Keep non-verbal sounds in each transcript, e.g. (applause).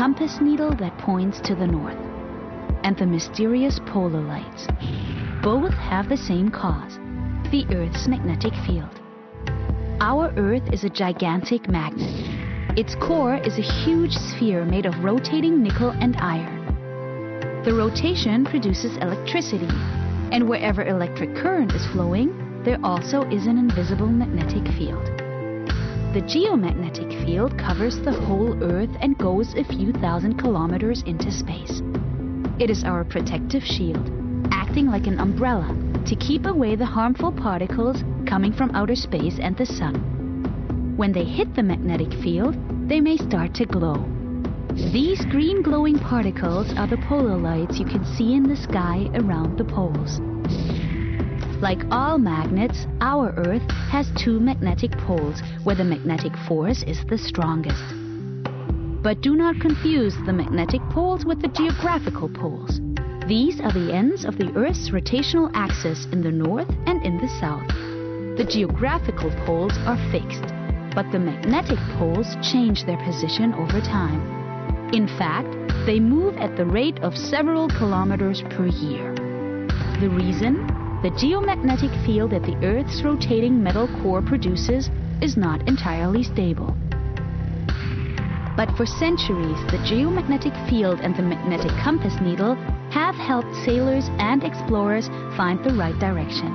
compass needle that points to the north, and the mysterious polar lights. Both have the same cause the Earth's magnetic field. Our Earth is a gigantic magnet. Its core is a huge sphere made of rotating nickel and iron. The rotation produces electricity, and wherever electric current is flowing, there also is an invisible magnetic field. The geomagnetic field covers the whole Earth and goes a few thousand kilometers into space. It is our protective shield, acting like an umbrella to keep away the harmful particles coming from outer space and the sun. When they hit the magnetic field, they may start to glow. These green glowing particles are the polar lights you can see in the sky around the poles. Like all magnets, our Earth has two magnetic poles where the magnetic force is the strongest. But do not confuse the magnetic poles with the geographical poles. These are the ends of the Earth's rotational axis in the north and in the south. The geographical poles are fixed, but the magnetic poles change their position over time. In fact, they move at the rate of several kilometers per year. The reason? The geomagnetic field that the Earth's rotating metal core produces is not entirely stable. But for centuries, the geomagnetic field and the magnetic compass needle have helped sailors and explorers find the right direction.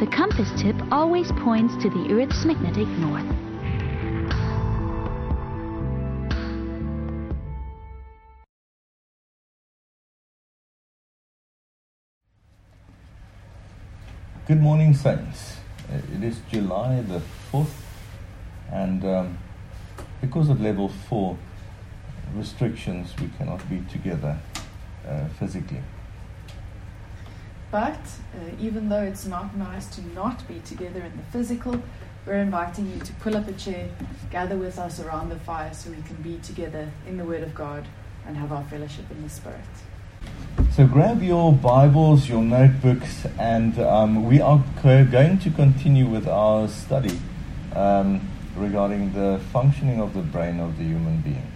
The compass tip always points to the Earth's magnetic north. Good morning, Saints. Uh, It is July the 4th, and um, because of level 4 restrictions, we cannot be together uh, physically. But uh, even though it's not nice to not be together in the physical, we're inviting you to pull up a chair, gather with us around the fire so we can be together in the Word of God and have our fellowship in the Spirit. So grab your Bibles, your notebooks, and um, we are going to continue with our study um, regarding the functioning of the brain of the human being,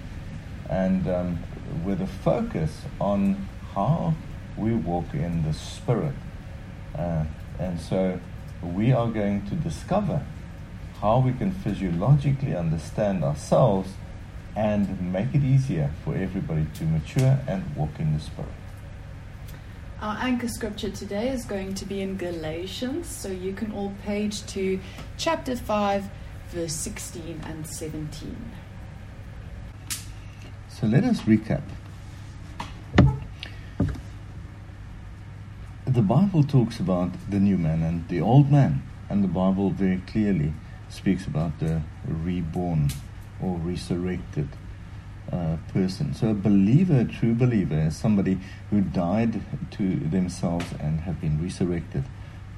and um, with a focus on how we walk in the Spirit. Uh, and so we are going to discover how we can physiologically understand ourselves and make it easier for everybody to mature and walk in the Spirit. Our anchor scripture today is going to be in Galatians, so you can all page to chapter 5, verse 16 and 17. So let us recap. The Bible talks about the new man and the old man, and the Bible very clearly speaks about the reborn or resurrected uh, person. So a believer, a true believer, is somebody who died to themselves and have been resurrected.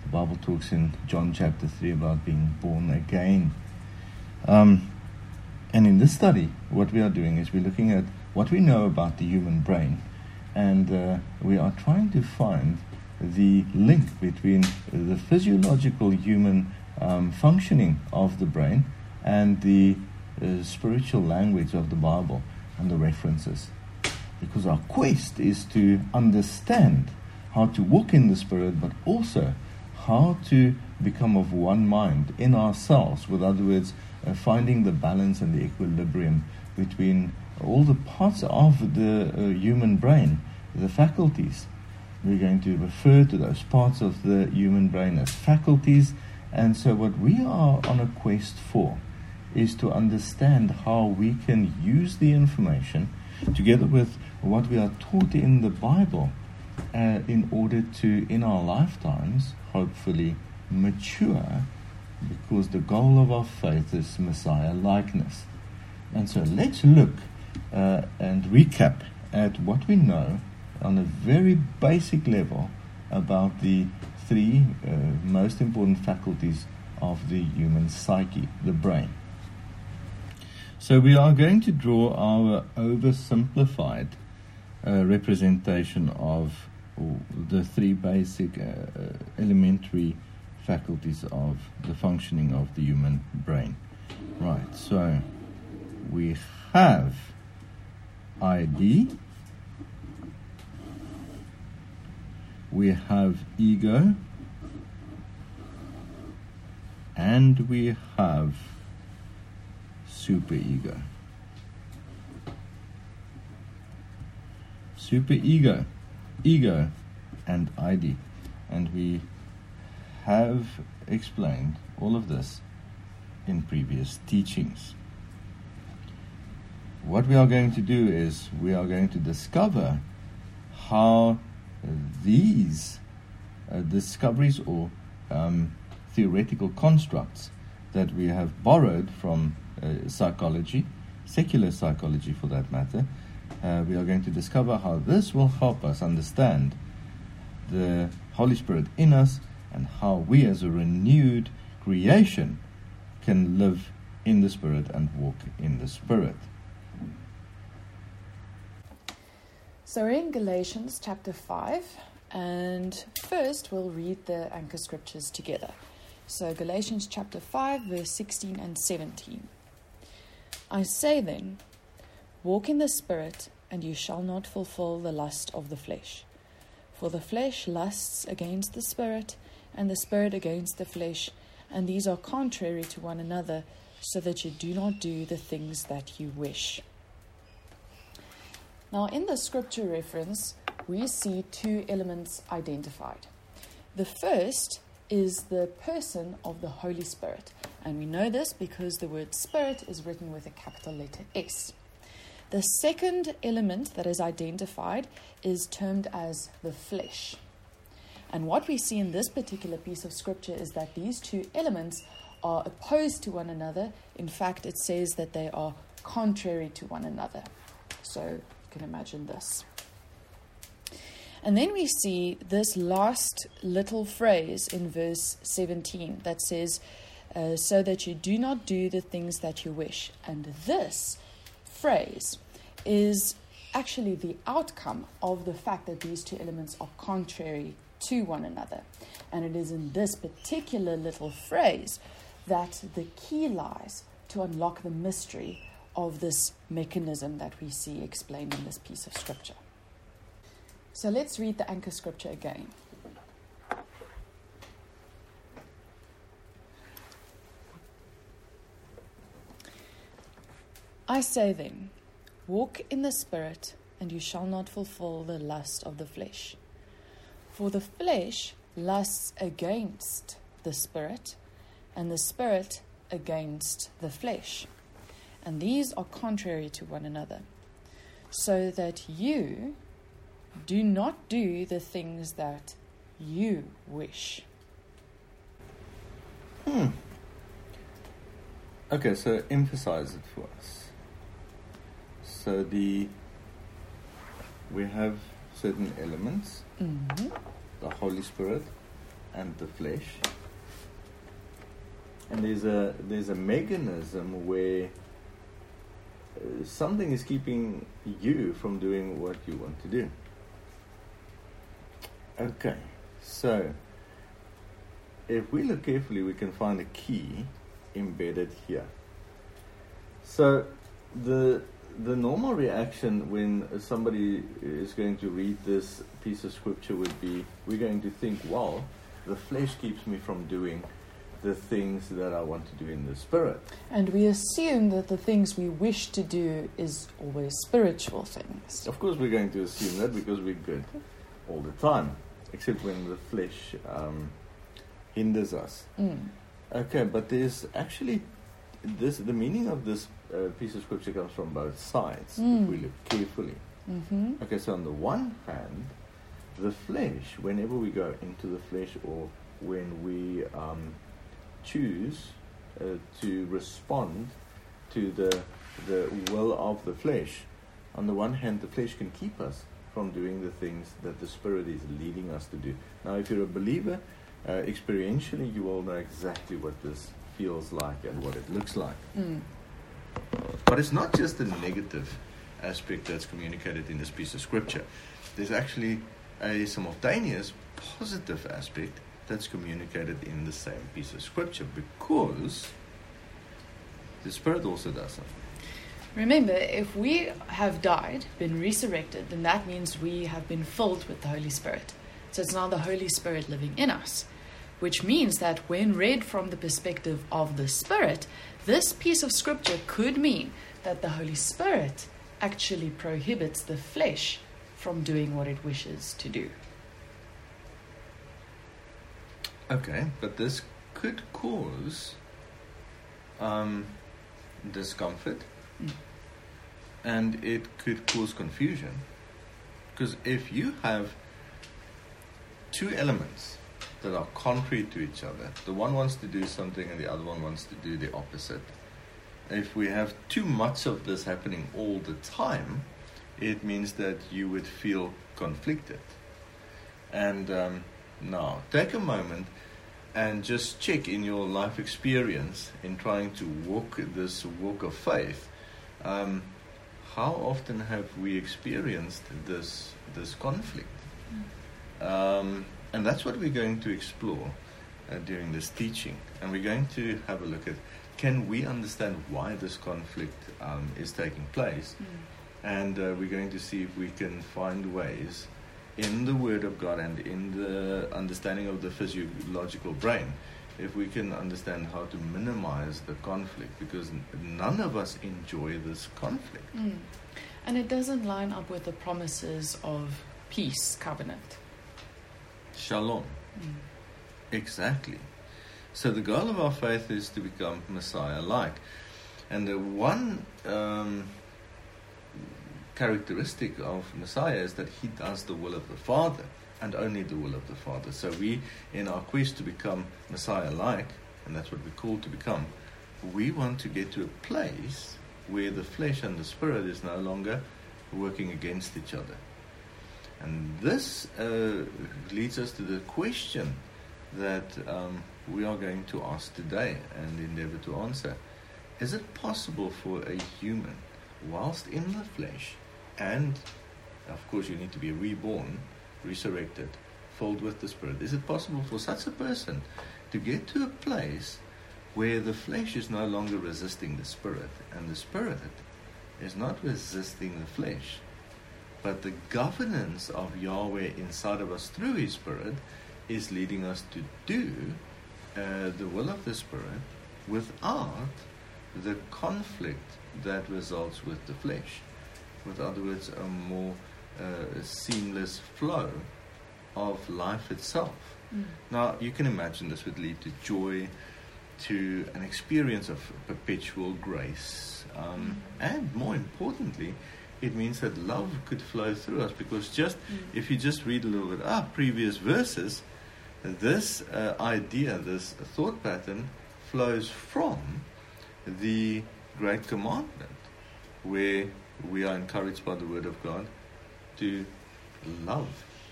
The Bible talks in John chapter 3 about being born again. Um, and in this study, what we are doing is we're looking at what we know about the human brain, and uh, we are trying to find the link between the physiological human um, functioning of the brain and the uh, spiritual language of the Bible and the references. Because our quest is to understand how to walk in the Spirit, but also how to become of one mind in ourselves. With other words, uh, finding the balance and the equilibrium between all the parts of the uh, human brain, the faculties. We're going to refer to those parts of the human brain as faculties. And so, what we are on a quest for is to understand how we can use the information together with what we are taught in the Bible uh, in order to, in our lifetimes, hopefully mature because the goal of our faith is Messiah likeness. And so let's look uh, and recap at what we know on a very basic level about the three uh, most important faculties of the human psyche, the brain. So we are going to draw our oversimplified uh, representation of the three basic uh, elementary faculties of the functioning of the human brain. Right, so we have ID. We have ego. And we have superego. Superego, ego, and ID. And we have explained all of this in previous teachings. What we are going to do is we are going to discover how these uh, discoveries or um, theoretical constructs that we have borrowed from psychology, secular psychology for that matter, uh, we are going to discover how this will help us understand the Holy Spirit in us and how we, as a renewed creation, can live in the Spirit and walk in the Spirit. So we're in Galatians chapter 5, and first we'll read the anchor scriptures together. So Galatians chapter 5, verse 16 and 17. I say then, walk in the Spirit, and you shall not fulfill the lust of the flesh. For the flesh lusts against the Spirit, and the Spirit against the flesh, and these are contrary to one another, so that you do not do the things that you wish. Now, in the scripture reference, we see two elements identified. The first is the person of the Holy Spirit, and we know this because the word Spirit is written with a capital letter S. The second element that is identified is termed as the flesh. And what we see in this particular piece of scripture is that these two elements are opposed to one another. In fact, it says that they are contrary to one another. So you can imagine this. And then we see this last little phrase in verse 17 that says, uh, So that you do not do the things that you wish. And this phrase is actually the outcome of the fact that these two elements are contrary to one another. And it is in this particular little phrase that the key lies to unlock the mystery of this mechanism that we see explained in this piece of scripture. So let's read the anchor scripture again. I say then, walk in the Spirit, and you shall not fulfill the lust of the flesh. For the flesh lusts against the Spirit, and the Spirit against the flesh and these are contrary to one another, so that you do not do the things that you wish. Hmm. Okay, so emphasize it for us. So the we have certain elements, mm-hmm. the Holy Spirit and the flesh. And there's a there's a mechanism where something is keeping you from doing what you want to do. Okay, so if we look carefully, we can find a key embedded here. So the the normal reaction when somebody is going to read this piece of scripture would be we're going to think, well, the flesh keeps me from doing the things that I want to do in the spirit. And we assume that the things we wish to do is always spiritual things. Of course, we're going to assume that because we're good all the time, except when the flesh um, hinders us. Mm. Okay, but there's actually this. The meaning of this uh, piece of scripture comes from both sides mm. if we look carefully. Mm-hmm. Okay, so on the one hand, the flesh, whenever we go into the flesh or when we um, choose uh, to respond to the, the will of the flesh, on the one hand, the flesh can keep us from doing the things that the Spirit is leading us to do. Now, if you're a believer, uh, experientially, you will know exactly what this feels like and what it looks like. Mm. But it's not just the negative aspect that's communicated in this piece of scripture. There's actually a simultaneous positive aspect that's communicated in the same piece of scripture because the Spirit also does something. Remember, if we have died, been resurrected, then that means we have been filled with the Holy Spirit. So it's now the Holy Spirit living in us, which means that when read from the perspective of the Spirit, this piece of scripture could mean that the Holy Spirit actually prohibits the flesh from doing what it wishes to do. Okay, but this could cause um, discomfort Mm. and it could cause confusion. Because if you have two elements that are contrary to each other, the one wants to do something and the other one wants to do the opposite. If we have too much of this happening all the time, it means that you would feel conflicted. And um, now, take a moment and just check in your life experience in trying to walk this walk of faith. Um, how often have we experienced this this conflict? Um, and that's what we're going to explore uh, during this teaching. And we're going to have a look at can we understand why this conflict um, is taking place? And uh, we're going to see if we can find ways in the Word of God and in the understanding of the physiological brain, if we can understand how to minimize the conflict, because none of us enjoy this conflict. Mm. And it doesn't line up with the promises of peace covenant. Shalom. Exactly. So the goal of our faith is to become Messiah-like, and the one um, characteristic of Messiah is that he does the will of the Father and only the will of the Father. So we, in our quest to become Messiah-like, and that's what we're called to become, we want to get to a place where the flesh and the spirit is no longer working against each other. And this uh, leads us to the question that um, we are going to ask today and endeavor to answer. Is it possible for a human, whilst in the flesh, and of course you need to be reborn, resurrected, filled with the Spirit, is it possible for such a person to get to a place where the flesh is no longer resisting the Spirit and the Spirit is not resisting the flesh? But the governance of Yahweh inside of us through His Spirit is leading us to do uh, the will of the Spirit without the conflict that results with the flesh. With other words, a more uh, seamless flow of life itself. Mm. Now, you can imagine this would lead to joy, to an experience of perpetual grace, um, and more importantly, it means that love could flow through us because just Mm. if you just read a little bit ah previous verses, this uh, idea, this thought pattern, flows from the Great Commandment, where we are encouraged by the Word of God to love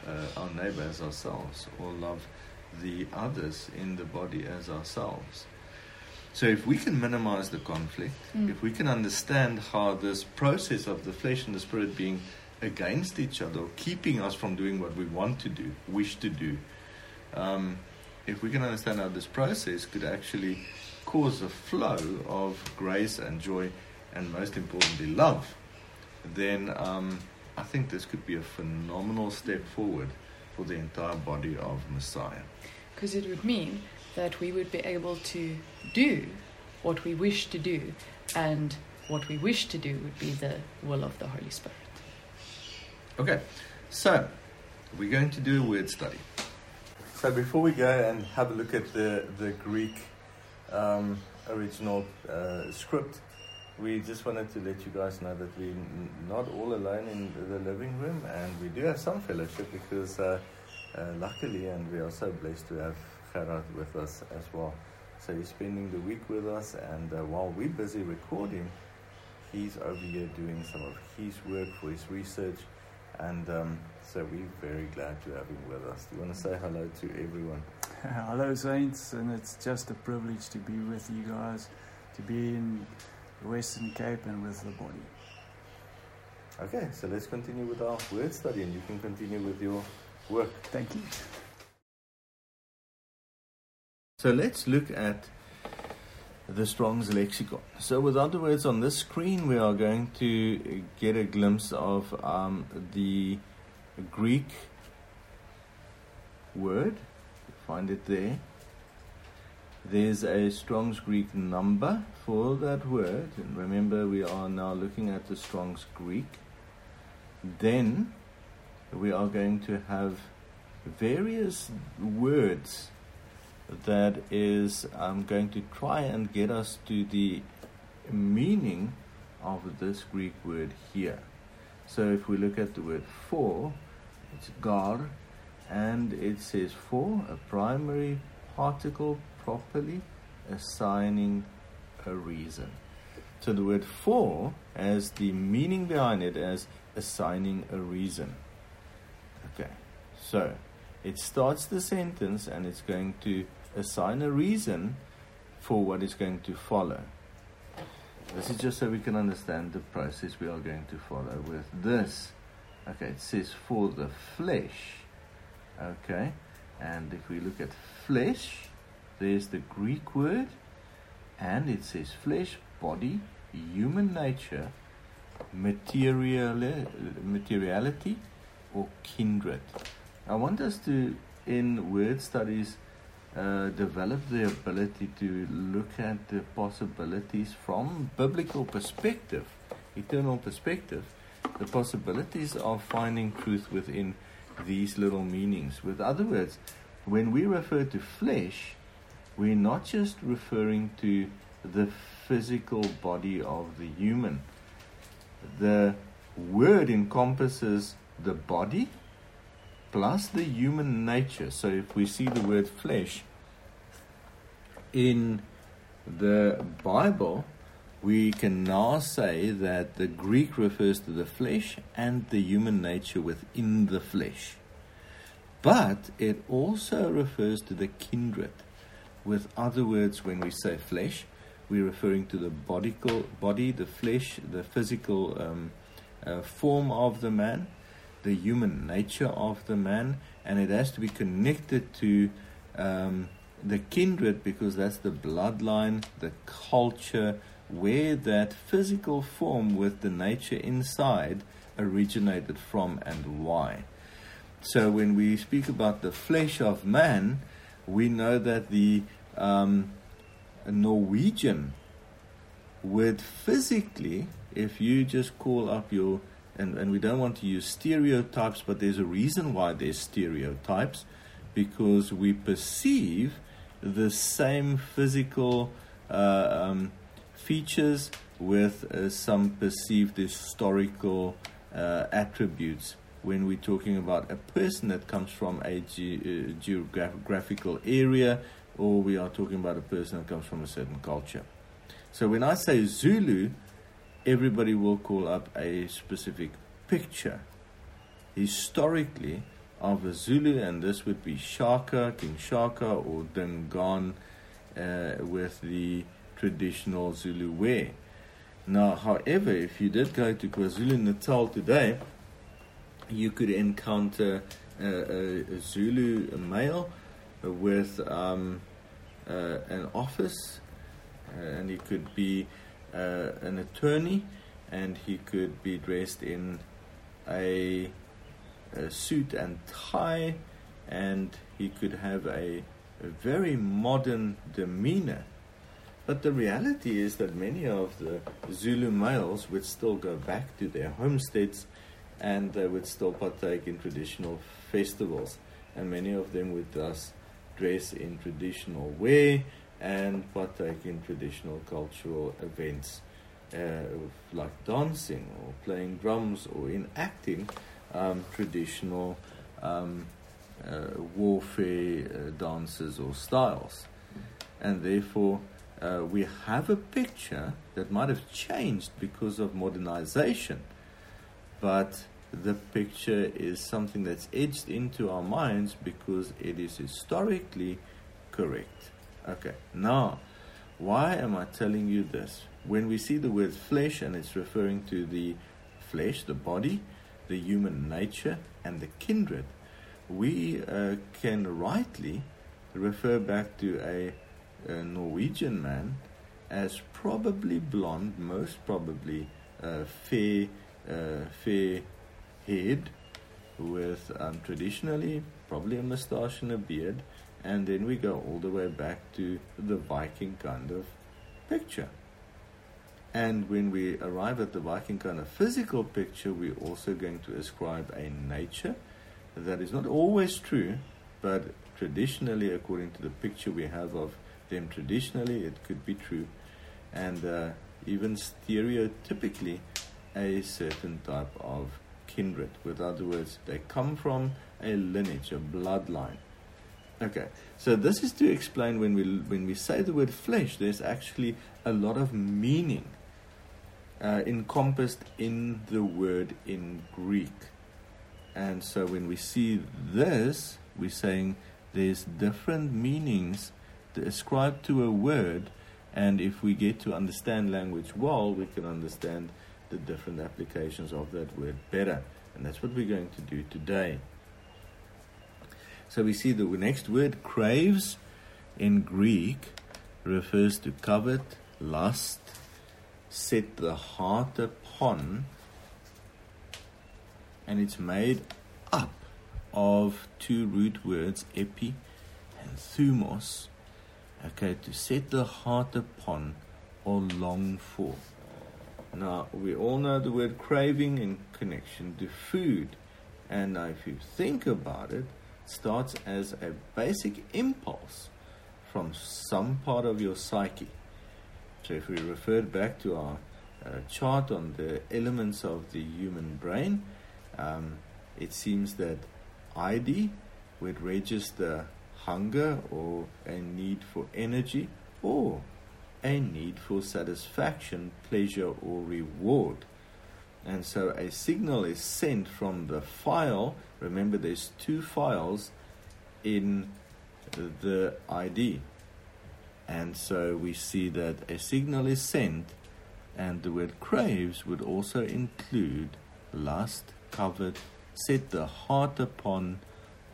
uh, our neighbor as ourselves, or love the others in the body as ourselves. So, if we can minimize the conflict, Mm. if we can understand how this process of the flesh and the spirit being against each other, keeping us from doing what we want to do, wish to do, um, if we can understand how this process could actually cause a flow of grace and joy, and most importantly, love, then um, I think this could be a phenomenal step forward for the entire body of Messiah. Because it would mean that we would be able to do what we wish to do, and what we wish to do would be the will of the Holy Spirit. Okay, so we're going to do a word study. So before we go and have a look at the the Greek um, original uh, script, we just wanted to let you guys know that we're not all alone in the living room, and we do have some fellowship because uh, uh, luckily, and we are so blessed to have Gerard with us as well. So he's spending the week with us, and uh, while we're busy recording, he's over here doing some of his work for his research, and um, so we're very glad to have him with us. Do you want to say hello to everyone? (laughs) Hello, Saints, and it's just a privilege to be with you guys, to be in the Western Cape and with the body. Okay, so let's continue with our word study, and you can continue with your work. Thank you. So let's look at the Strong's Lexicon. So, with other words, on this screen, we are going to get a glimpse of um, the Greek word. Find it there. There's a Strong's Greek number for that word. And remember, we are now looking at the Strong's Greek. Then we are going to have various words that is um, going to try and get us to the meaning of this Greek word here. So if we look at the word for, it's gar, and it says for, a primary particle properly assigning a reason. So the word for has the meaning behind it as assigning a reason. Okay, so it starts the sentence and it's going to assign a reason for what is going to follow. This is just so we can understand the process we are going to follow with this. Okay, it says for the flesh. Okay, and if we look at flesh, there's the Greek word, and it says flesh, body, human nature, material, materiality, or kindred. I want us to, in word studies, uh, develop the ability to look at the possibilities from biblical perspective, eternal perspective, the possibilities of finding truth within these little meanings. With other words, when we refer to flesh, we're not just referring to the physical body of the human. The word encompasses the body plus the human nature. So if we see the word flesh in the Bible, we can now say that the Greek refers to the flesh and the human nature within the flesh. But it also refers to the kindred. With other words, when we say flesh, we're referring to the bodical, body, the flesh, the physical um, uh, form of the man, the human nature of the man, and it has to be connected to um, the kindred because that's the bloodline, the culture, where that physical form with the nature inside originated from and why. So when we speak about the flesh of man, we know that the um, Norwegian would physically, if you just call up your and, and we don't want to use stereotypes, but there's a reason why there's stereotypes because we perceive the same physical uh, um, features with uh, some perceived historical uh, attributes when we're talking about a person that comes from a ge- uh, geographical area or we are talking about a person that comes from a certain culture. So when I say Zulu, everybody will call up a specific picture historically of a Zulu, and this would be Shaka, King Shaka, or Dingaan uh, with the traditional Zulu wear. Now, however, if you did go to KwaZulu Natal today, you could encounter a, a, a Zulu male with um, uh, an office, uh, and he could be uh, an attorney, and he could be dressed in a, a suit and tie, and he could have a, a very modern demeanor. But the reality is that many of the Zulu males would still go back to their homesteads and they would still partake in traditional festivals. And many of them would thus dress in traditional wear and partake in traditional cultural events uh, like dancing or playing drums or in acting um, traditional um, uh, warfare uh, dances or styles. And therefore, uh, we have a picture that might have changed because of modernization, but the picture is something that's etched into our minds because it is historically correct. Okay, now, why am I telling you this? When we see the word flesh and it's referring to the flesh, the body, the human nature, and the kindred, we uh, can rightly refer back to a, a Norwegian man as probably blonde, most probably uh, fair, uh, fair head, with um, traditionally probably a moustache and a beard, and then we go all the way back to the Viking kind of picture. And when we arrive at the Viking kind of physical picture, we're also going to ascribe a nature that is not always true, but traditionally, according to the picture we have of them traditionally, it could be true. And uh, even stereotypically, a certain type of kindred. With other words, they come from a lineage, a bloodline. Okay, so this is to explain when we when we say the word flesh, there's actually a lot of meaning uh, encompassed in the word in Greek. And so when we see this, we're saying there's different meanings ascribed to a word, and if we get to understand language well, we can understand the different applications of that word better. And that's what we're going to do today. So we see the next word, craves, in Greek refers to covet, lust, set the heart upon, and it's made up of two root words, epi and thumos, okay, to set the heart upon or long for. Now, we all know the word craving in connection to food. And now, if you think about it, it starts as a basic impulse from some part of your psyche. So, if we refer back to our uh, chart on the elements of the human brain, um, it seems that ID would register hunger or a need for energy or a need for satisfaction, pleasure, or reward. And so a signal is sent from the file. Remember, there's two files in the ID. And so we see that a signal is sent, and the word craves would also include lust, covet, set the heart upon,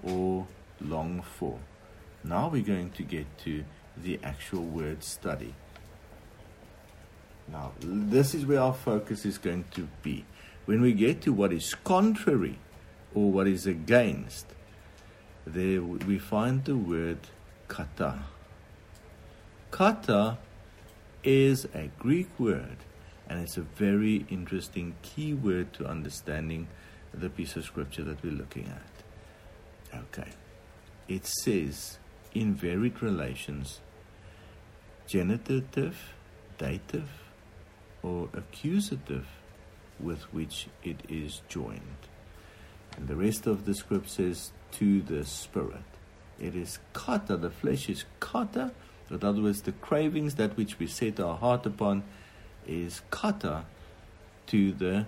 or long for. Now we're going to get to the actual word study. Now, this is where our focus is going to be. When we get to what is contrary or what is against, there we find the word kata. Kata is a Greek word and it's a very interesting key word to understanding the piece of scripture that we're looking at. Okay. It says in varied relations genitive, dative, or accusative with which it is joined. And the rest of the script says, to the spirit. It is kata, the flesh is kata. In other words, the cravings, that which we set our heart upon, is kata to the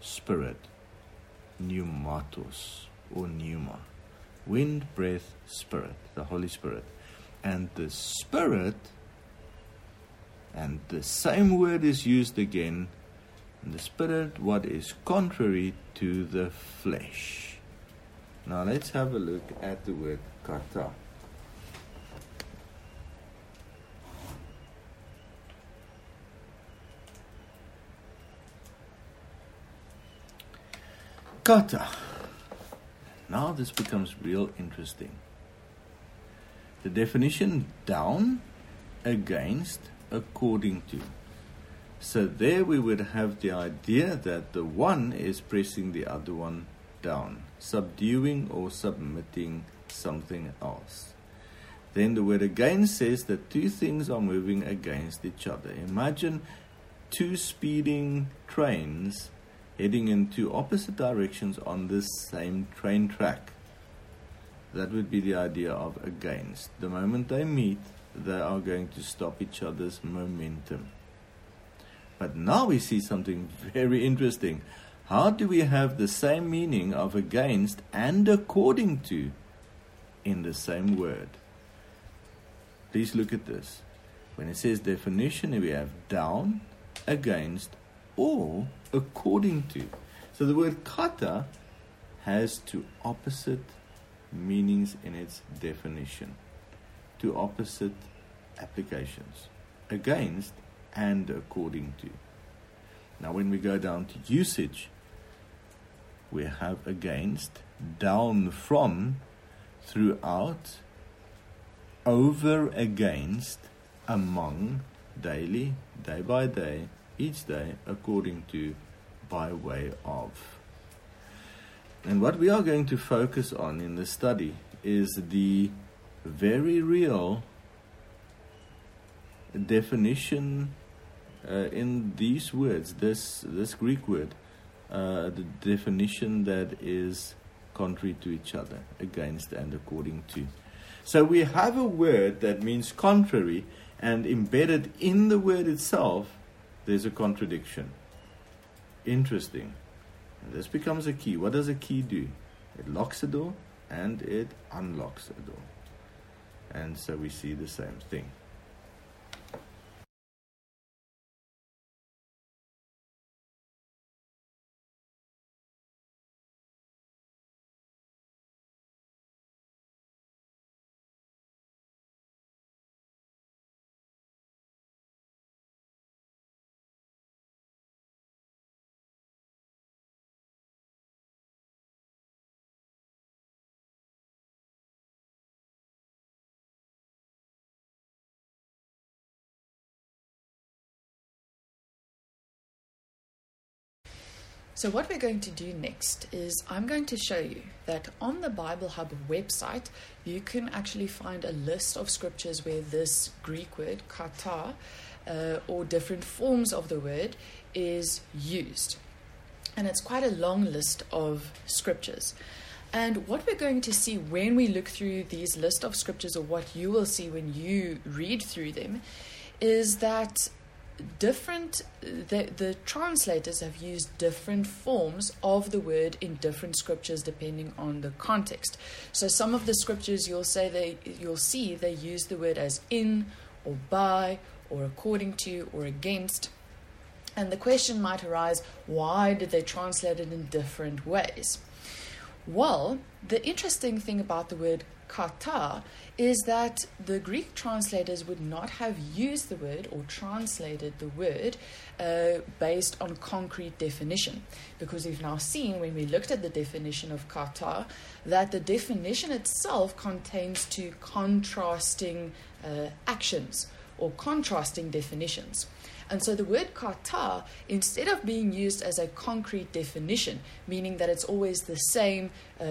spirit. Pneumatos or pneuma. Wind, breath, spirit, the Holy Spirit. And the spirit and the same word is used again in the spirit, what is contrary to the flesh. Now let's have a look at the word kata. Kata. Now this becomes real interesting. The definition down, against, according to. So there we would have the idea that the one is pressing the other one down, subduing or submitting something else. Then the word again says that two things are moving against each other. Imagine two speeding trains heading in two opposite directions on this same train track. That would be the idea of against. The moment they meet, they are going to stop each other's momentum. But now we see something (laughs) very interesting. How do we have the same meaning of against and according to in the same word? Please look at this. When it says definition, we have down, against, or according to. So the word kata has two opposite meanings in its definition two opposite applications against and according to. Now, when we go down to usage, we have against, down from, throughout, over against, among, daily, day by day, each day, according to, by way of. And what we are going to focus on in the study is the very real definition uh, in these words, this this Greek word, uh, the definition that is contrary to each other, against and according to. So we have a word that means contrary, and embedded in the word itself, there's a contradiction. Interesting. This becomes a key. What does a key do? It locks a door and it unlocks a door. And so we see the same thing. So, what we're going to do next is I'm going to show you that on the Bible Hub website, you can actually find a list of scriptures where this Greek word, kata, uh, or different forms of the word, is used. And it's quite a long list of scriptures. And what we're going to see when we look through these list of scriptures, or what you will see when you read through them, is that different the, the translators have used different forms of the word in different scriptures depending on the context. So some of the scriptures you'll say they you'll see they use the word as in or by or according to or against. And the question might arise why did they translate it in different ways? Well the interesting thing about the word kata is that the Greek translators would not have used the word or translated the word uh, based on concrete definition. Because we've now seen, when we looked at the definition of kata, that the definition itself contains two contrasting uh, actions or contrasting definitions. And so the word kata, instead of being used as a concrete definition, meaning that it's always the same uh,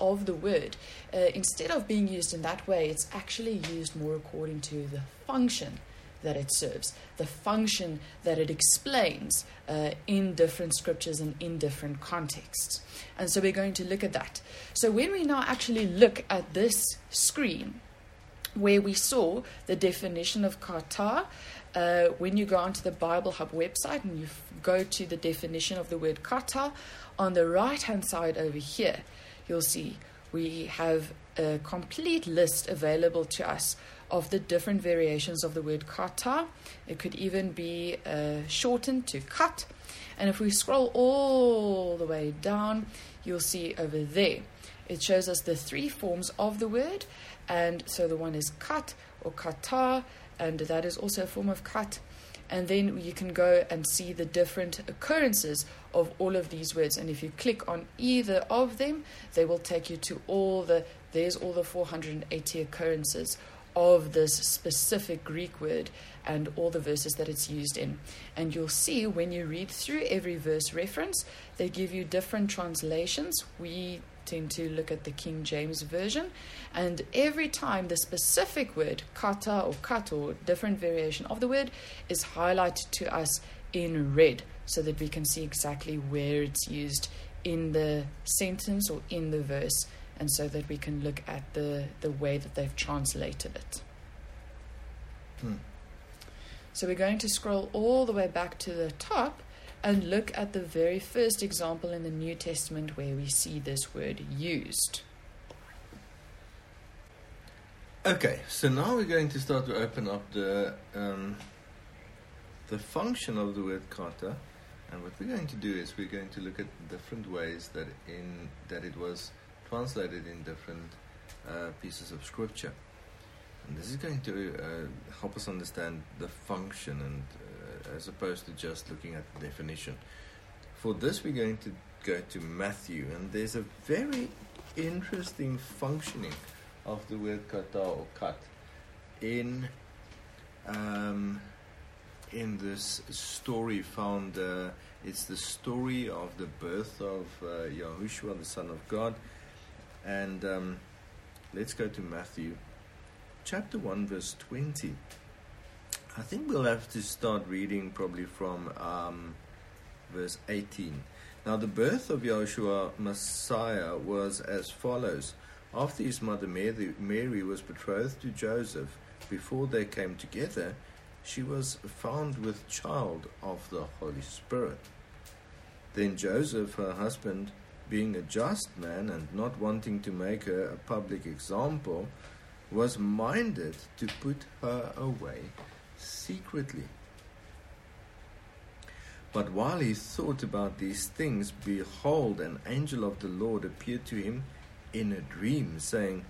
of the word, uh, instead of being used in that way, it's actually used more according to the function that it serves, the function that it explains uh, in different scriptures and in different contexts. And so we're going to look at that. So when we now actually look at this screen, where we saw the definition of kata, uh, when you go onto the Bible Hub website and you go to the definition of the word kata, on the right hand side over here, you'll see we have a complete list available to us of the different variations of the word kata. It could even be uh, shortened to cut. And if we scroll all the way down, you'll see over there, it shows us the three forms of the word. And so the one is cut or kata, and that is also a form of cut. And then you can go and see the different occurrences of all of these words. And if you click on either of them, they will take you to all the, there's all the 480 occurrences of this specific Greek word and all the verses that it's used in. And you'll see when you read through every verse reference, they give you different translations. We tend to look at the King James Version, and every time the specific word, kata or kat, or different variation of the word, is highlighted to us in red so that we can see exactly where it's used in the sentence or in the verse, and so that we can look at the, the way that they've translated it. Hmm. So we're going to scroll all the way back to the top and look at the very first example in the New Testament where we see this word used. Okay, so now we're going to start to open up the um, the function of the word kata, and what we're going to do is we're going to look at different ways that in that it was translated in different uh, pieces of scripture. And this is going to uh, help us understand the function and as opposed to just looking at the definition. For this, we're going to go to Matthew, and there's a very interesting functioning of the word kata or kat in um, in this story found. Uh, it's the story of the birth of uh, Yahushua, the Son of God, and um, let's go to Matthew, chapter one, verse twenty. I think we'll have to start reading probably from um, verse 18. Now, the birth of Yahushua Messiah was as follows. After his mother Mary, Mary was betrothed to Joseph, before they came together, she was found with child of the Holy Spirit. Then Joseph, her husband, being a just man and not wanting to make her a public example, was minded to put her away secretly. But while he thought about these things, behold, an angel of the Lord appeared to him in a dream, saying,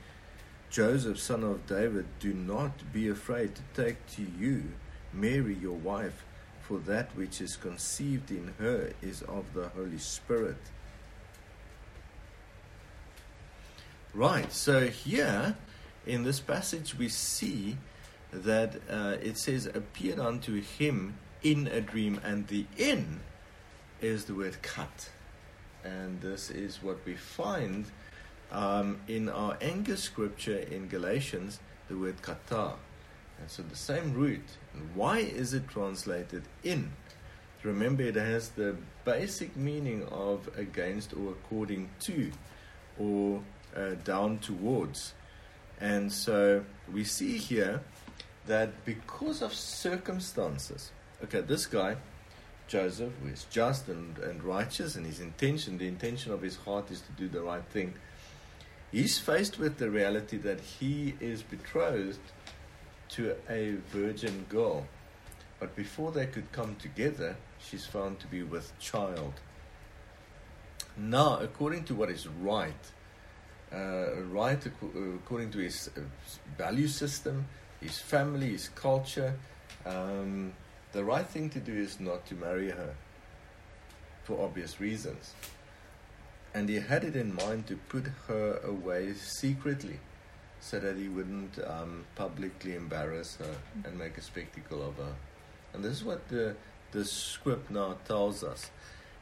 Joseph, son of David, do not be afraid to take to you Mary, your wife, for that which is conceived in her is of the Holy Spirit. Right, so here in this passage we see that uh, it says, appeared unto him in a dream, and the in is the word kat. And this is what we find um, in our Angus scripture in Galatians, the word kata. And so the same root. And why is it translated in? Remember, it has the basic meaning of against or according to or uh, down towards. And so we see here that because of circumstances, okay, this guy, Joseph, who is just and, and righteous, and his intention, the intention of his heart is to do the right thing, he's faced with the reality that he is betrothed to a virgin girl. But before they could come together, she's found to be with child. Now, according to what is right, uh, right according to his uh, value system, his family, his culture, um, the right thing to do is not to marry her for obvious reasons. And he had it in mind to put her away secretly so that he wouldn't um, publicly embarrass her and make a spectacle of her. And this is what the, the script now tells us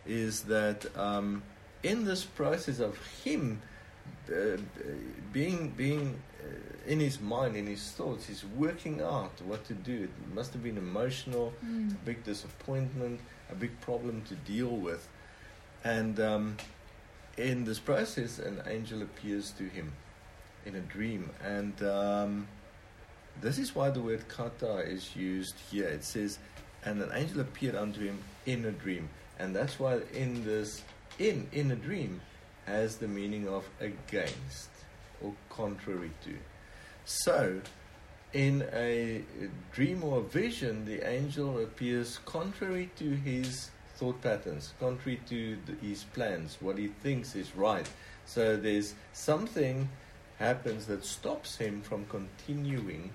is that um, in this process of him uh, being being in his mind, in his thoughts, he's working out what to do. It must have been emotional, mm. a big disappointment, a big problem to deal with, and um, in this process, an angel appears to him in a dream, and um, this is why the word kata is used here. It says, "And an angel appeared unto him in a dream," and that's why in this in in a dream has the meaning of against or contrary to. So, in a dream or vision, the angel appears contrary to his thought patterns, contrary to the, his plans, what he thinks is right. So there's something happens that stops him from continuing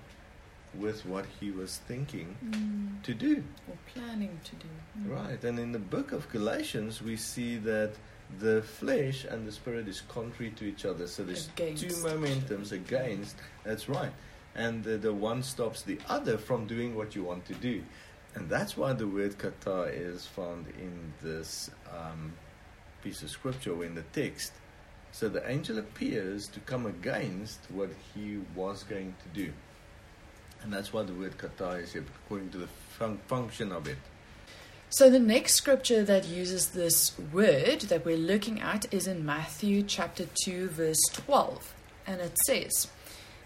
with what he was thinking mm. to do or planning to do. Mm. Right, and in the book of Galatians, we see that the flesh and the spirit is contrary to each other. So there's against. two momentums against. That's right. And the, the one stops the other from doing what you want to do. And that's why the word kata is found in this um, piece of scripture or in the text. So the angel appears to come against what he was going to do. And that's why the word kata is here, according to the fun- function of it. So the next scripture that uses this word that we're looking at is in Matthew chapter 2 verse 12 and it says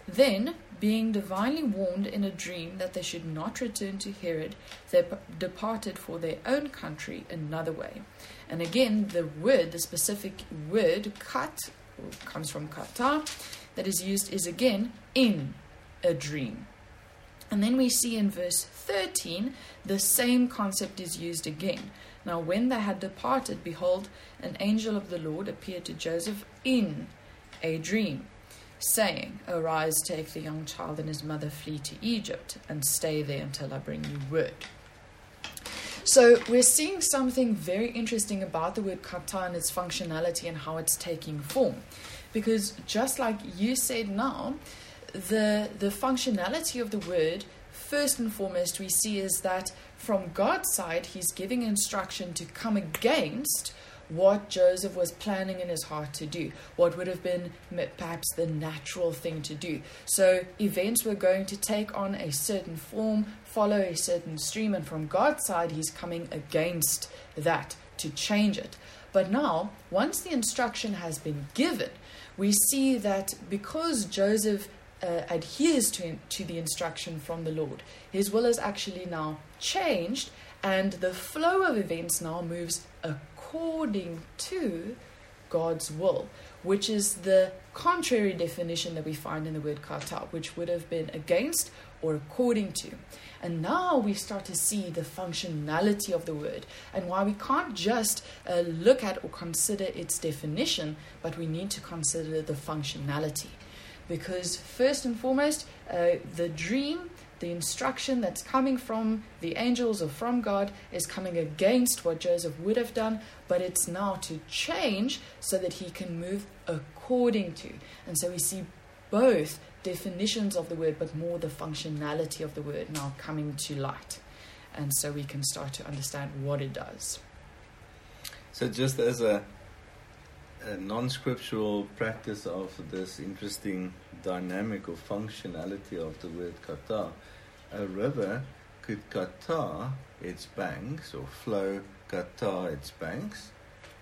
then being divinely warned in a dream that they should not return to Herod they departed for their own country another way. And again the word the specific word kat comes from kata that is used is again in a dream and then we see in verse 13, the same concept is used again. Now, when they had departed, behold, an angel of the Lord appeared to Joseph in a dream. saying, Arise, take the young child and his mother, flee to Egypt, and stay there until I bring you word. So we're seeing something very interesting about the word kata and its functionality and how it's taking form. Because just like you said now, the the functionality of the word, first and foremost, we see is that from God's side, He's giving instruction to come against what Joseph was planning in his heart to do, what would have been perhaps the natural thing to do. So events were going to take on a certain form, follow a certain stream, and from God's side, He's coming against that to change it. But now, once the instruction has been given, we see that because Joseph uh, adheres to, to the instruction from the Lord, his will is actually now changed, and the flow of events now moves according to God's will, which is the contrary definition that we find in the word kata, which would have been against or according to. And now we start to see the functionality of the word and why we can't just uh, look at or consider its definition, but we need to consider the functionality. Because, first and foremost, uh, the dream the instruction that's coming from the angels or from God is coming against what Joseph would have done, but it's now to change so that he can move according to. And so we see both definitions of the word, but more the functionality of the word now coming to light. And so we can start to understand what it does. So, just as a, a non scriptural practice of this interesting dynamic or functionality of the word kata, a river could kata its banks or flow kata its banks,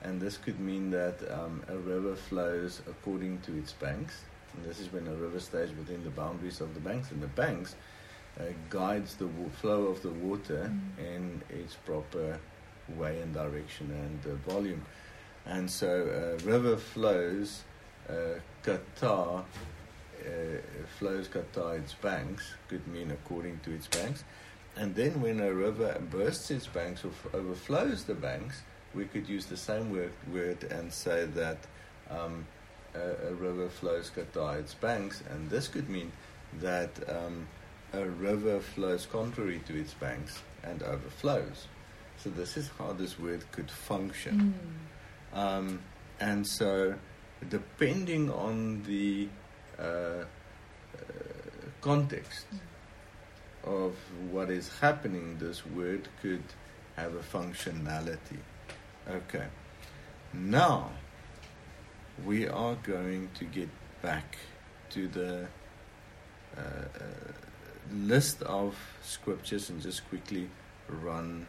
and this could mean that um, a river flows according to its banks. And this is when a river stays within the boundaries of the banks, and the banks uh, guides the w- flow of the water mm. in its proper way and direction and uh, volume. And so, a river flows uh, kata uh, flows kata its banks could mean according to its banks. And then when a river bursts its banks or f- overflows the banks, we could use the same word, word and say that um, a, a, river flows kata its banks. And this could mean that um, a river flows contrary to its banks and overflows. So this is how this word could function. Mm. Um, and so, depending on the uh, uh, context of what is happening, this word could have a functionality. Okay. Now, we are going to get back to the uh, uh, list of scriptures and just quickly run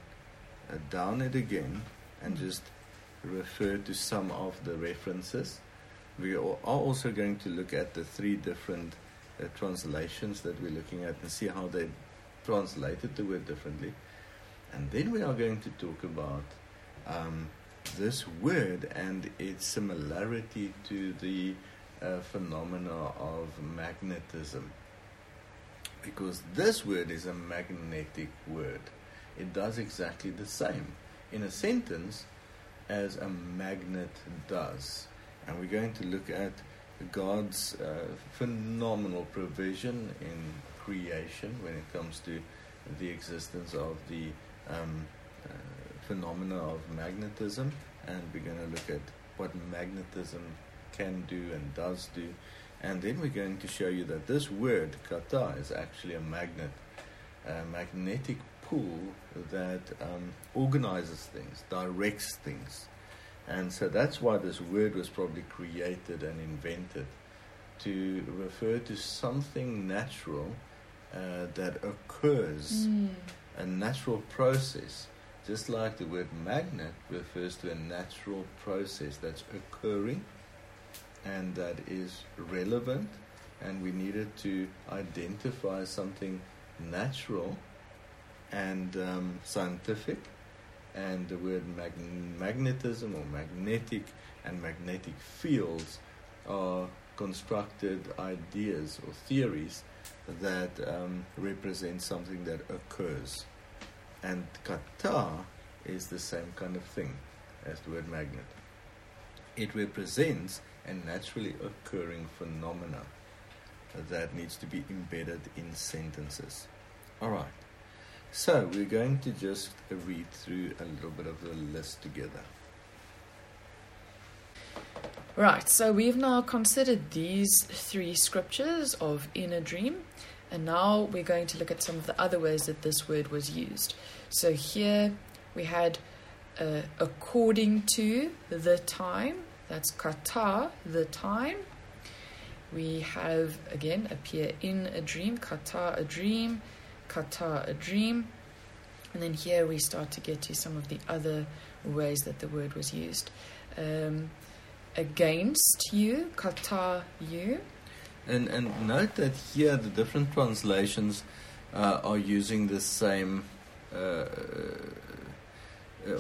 uh, down it again and just refer to some of the references. We are also going to look at the three different uh, translations that we're looking at and see how they translated the word differently. And then we are going to talk about um, this word and its similarity to the uh, phenomena of magnetism. Because this word is a magnetic word. It does exactly the same in a sentence as a magnet does and we're going to look at God's uh, phenomenal provision in creation when it comes to the existence of the um, uh, phenomena of magnetism, and we're going to look at what magnetism can do and does do. And then we're going to show you that this word, kata, is actually a magnet, a magnetic pull that um, organizes things, directs things. And so that's why this word was probably created and invented to refer to something natural uh, that occurs, mm. a natural process. Just like the word magnet refers to a natural process that's occurring and that is relevant, and we needed to identify something natural and um, scientific and the word mag- magnetism or magnetic and magnetic fields are constructed ideas or theories that um, represent something that occurs. And kata is the same kind of thing as the word magnet. It represents a naturally occurring phenomena. that needs to be embedded in sentences. All right. So we're going to just read through a little bit of the list together. Right, so we've now considered these three scriptures of in a dream, and now we're going to look at some of the other ways that this word was used. So here we had uh, according to the time, that's kata, the time. We have again appear in a dream, kata, a dream, kata, a dream. And then here we start to get to some of the other ways that the word was used. Um, against you, kata you. And, and note that here the different translations uh, are using the same uh,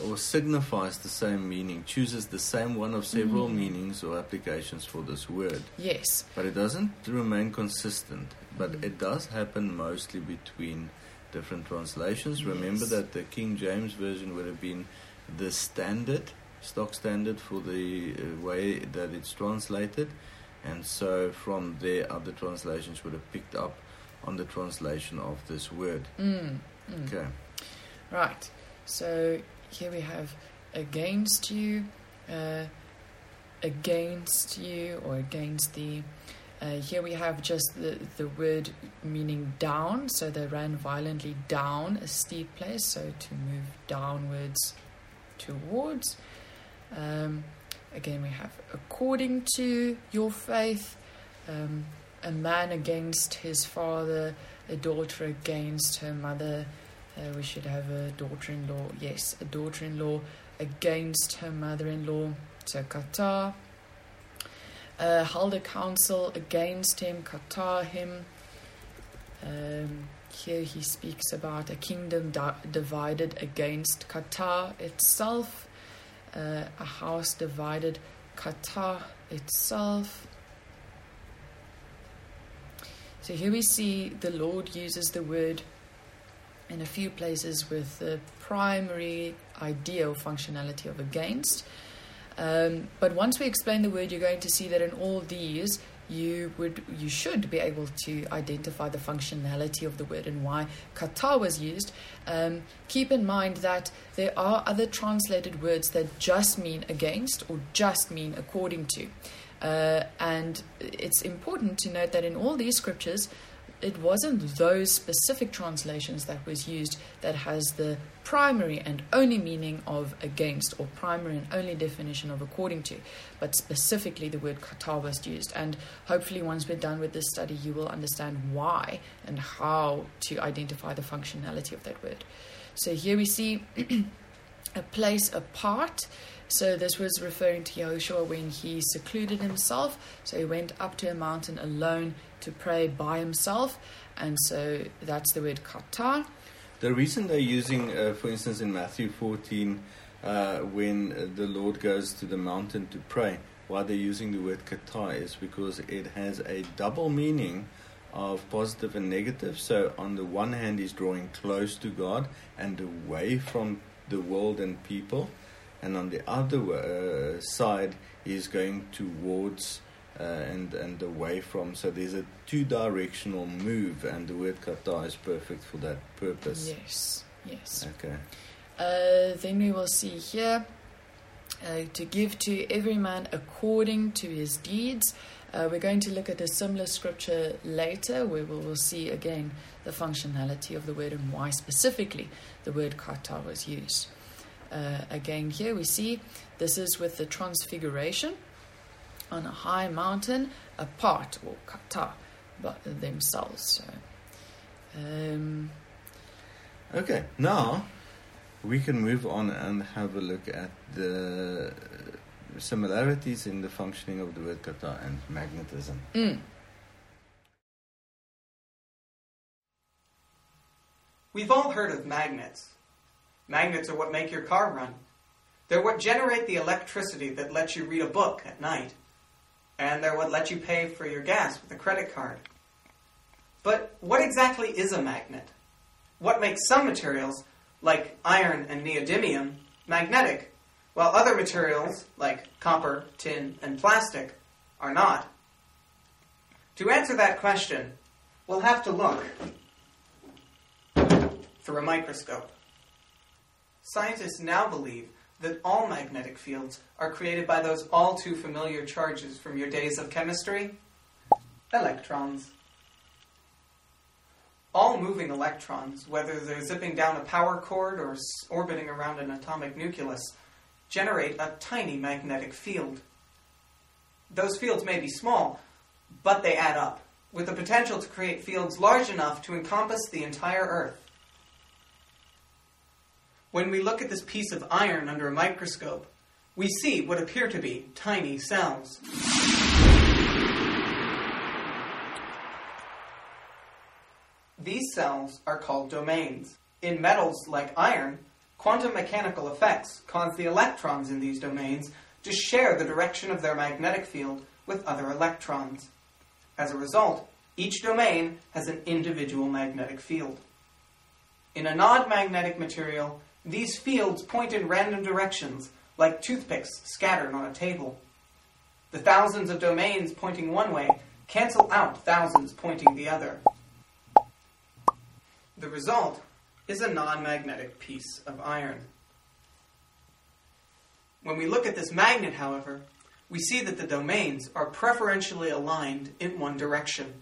or signifies the same meaning, chooses the same one of several mm. meanings or applications for this word. Yes. But it doesn't remain consistent, but it does happen mostly between different translations. Yes. Remember that the King James Version would have been the standard, stock standard for the uh, way that it's translated. And so from there, other translations would have picked up on the translation of this word. Mm. mm. Okay. Right. So here we have against you, uh, against you, or against the. Uh, here we have just the, the word meaning down, so they ran violently down a steep place, so to move downwards towards. Um, again, we have according to your faith, um, a man against his father, a daughter against her mother, uh, we should have a daughter in law. Yes, a daughter in law against her mother in law. So. Uh, held a council against him, kata him. Um, here he speaks about a kingdom di- divided against kata itself, uh, a house divided kata itself. So here we see the Lord uses the word in a few places with the primary idea or functionality of against. Um, but once we explain the word, you're going to see that in all these, you would you should be able to identify the functionality of the word and why kata was used. Um, keep in mind that there are other translated words that just mean against or just mean according to. Uh, and it's important to note that in all these scriptures, it wasn't those specific translations that was used that has the primary and only meaning of against or primary and only definition of according to but specifically the word kata was used. And hopefully once we're done with this study you will understand why and how to identify the functionality of that word. So here we see (clears throat) a place apart. So this was referring to Yahushua when he secluded himself. So he went up to a mountain alone to pray by himself, and so that's the word kata. The reason they're using, uh, for instance, in Matthew 14, uh, when the Lord goes to the mountain to pray, why they're using the word kata is because it has a double meaning of positive and negative. So, on the one hand, he's drawing close to God and away from the world and people, and on the other uh, side, he's going towards uh, and and away from. So there's a two-directional move, and the word kata is perfect for that purpose. Yes. Yes. Okay. Uh, then we will see here uh, to give to every man according to his deeds. Uh, we're going to look at a similar scripture later where we will see again the functionality of the word and why specifically the word kata was used. Uh, again, here we see this is with the transfiguration on a high mountain apart or kata but themselves. So, um, okay, now we can move on and have a look at the similarities in the functioning of the word kata and magnetism. Mm. We've all heard of magnets. Magnets are what make your car run. They're what generate the electricity that lets you read a book at night and they're what let you pay for your gas with a credit card. But what exactly is a magnet? What makes some materials, like iron and neodymium, magnetic, while other materials, like copper, tin, and plastic, are not? To answer that question, we'll have to look through a microscope. Scientists now believe that all magnetic fields are created by those all too familiar charges from your days of chemistry electrons. All moving electrons, whether they're zipping down a power cord or orbiting around an atomic nucleus, generate a tiny magnetic field. Those fields may be small, but they add up, with the potential to create fields large enough to encompass the entire Earth. When we look at this piece of iron under a microscope, we see what appear to be tiny cells. These cells are called domains. In metals like iron, quantum mechanical effects cause the electrons in these domains to share the direction of their magnetic field with other electrons. As a result, each domain has an individual magnetic field. In a non magnetic material, these fields point in random directions, like toothpicks scattered on a table. The thousands of domains pointing one way cancel out thousands pointing the other. The result is a non magnetic piece of iron. When we look at this magnet, however, we see that the domains are preferentially aligned in one direction.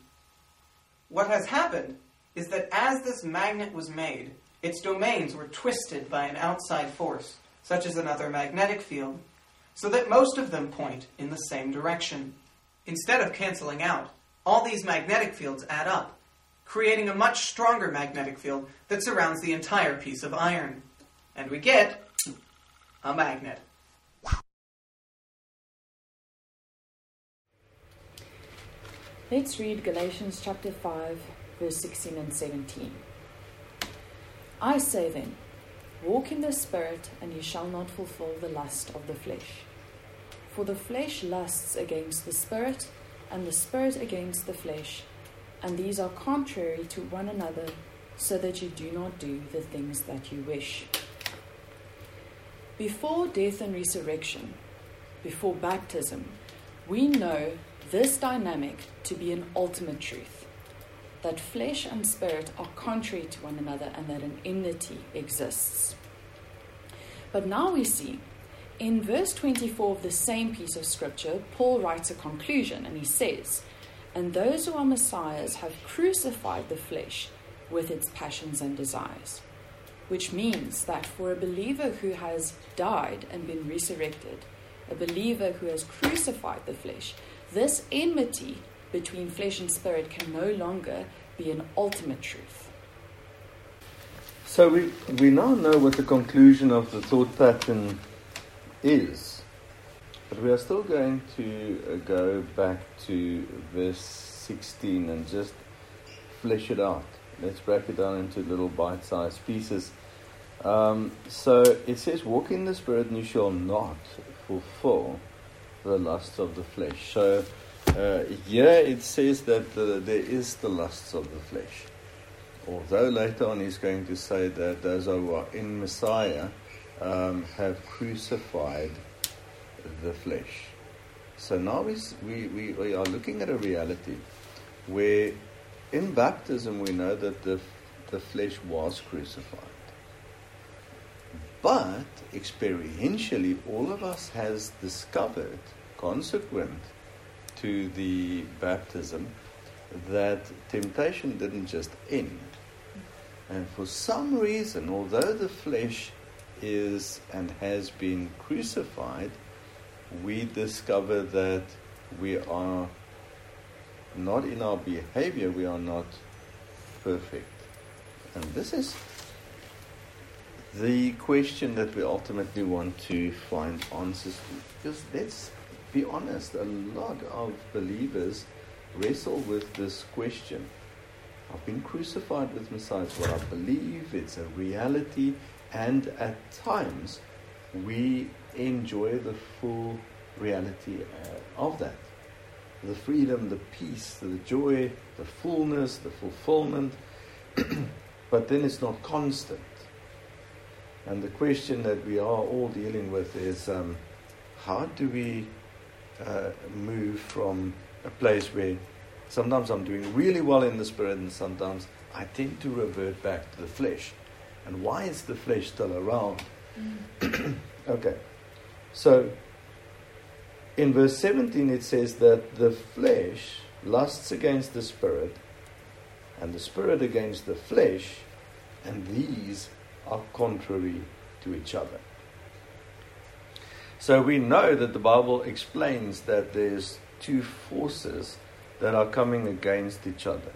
What has happened is that as this magnet was made, its domains were twisted by an outside force, such as another magnetic field, so that most of them point in the same direction. Instead of canceling out, all these magnetic fields add up, creating a much stronger magnetic field that surrounds the entire piece of iron. And we get a magnet. Let's read Galatians chapter 5, verse 16 and 17. I say then, walk in the Spirit, and ye shall not fulfill the lust of the flesh. For the flesh lusts against the Spirit, and the Spirit against the flesh, and these are contrary to one another, so that you do not do the things that you wish. Before death and resurrection, before baptism, we know this dynamic to be an ultimate truth that flesh and spirit are contrary to one another and that an enmity exists. But now we see in verse 24 of the same piece of scripture, Paul writes a conclusion and he says, And those who are messiahs have crucified the flesh with its passions and desires. Which means that for a believer who has died and been resurrected, a believer who has crucified the flesh, this enmity between flesh and spirit can no longer be an ultimate truth. So we, we now know what the conclusion of the thought pattern is, but we are still going to uh, go back to verse 16 and just flesh it out. Let's break it down into little bite sized pieces. Um, so it says, Walk in the Spirit, and you shall not fulfill the lusts of the flesh. So uh, here it says that the, there is the lusts of the flesh. Although later on he's going to say that those who are in Messiah um, have crucified the flesh. So now we, we, we are looking at a reality where in baptism we know that the, the flesh was crucified. But experientially, all of us has discovered, consequent to the baptism, that temptation didn't just end. And for some reason, although the flesh is and has been crucified, we discover that we are not in our behavior, we are not perfect. And this is the question that we ultimately want to find answers to. Because let's be honest, a lot of believers wrestle with this question. I've been crucified with Messiah. It's what I believe, it's a reality, and at times we enjoy the full reality uh, of that. The freedom, the peace, the joy, the fullness, the fulfillment. (clears throat) but then it's not constant. And the question that we are all dealing with is um, how do we uh, move from a place where Sometimes I'm doing really well in the spirit, and sometimes I tend to revert back to the flesh. And why is the flesh still around? Mm. (clears throat) okay. So, in verse 17, it says that the flesh lusts against the spirit, and the spirit against the flesh, and these are contrary to each other. So we know that the Bible explains that there's two forces that are coming against each other.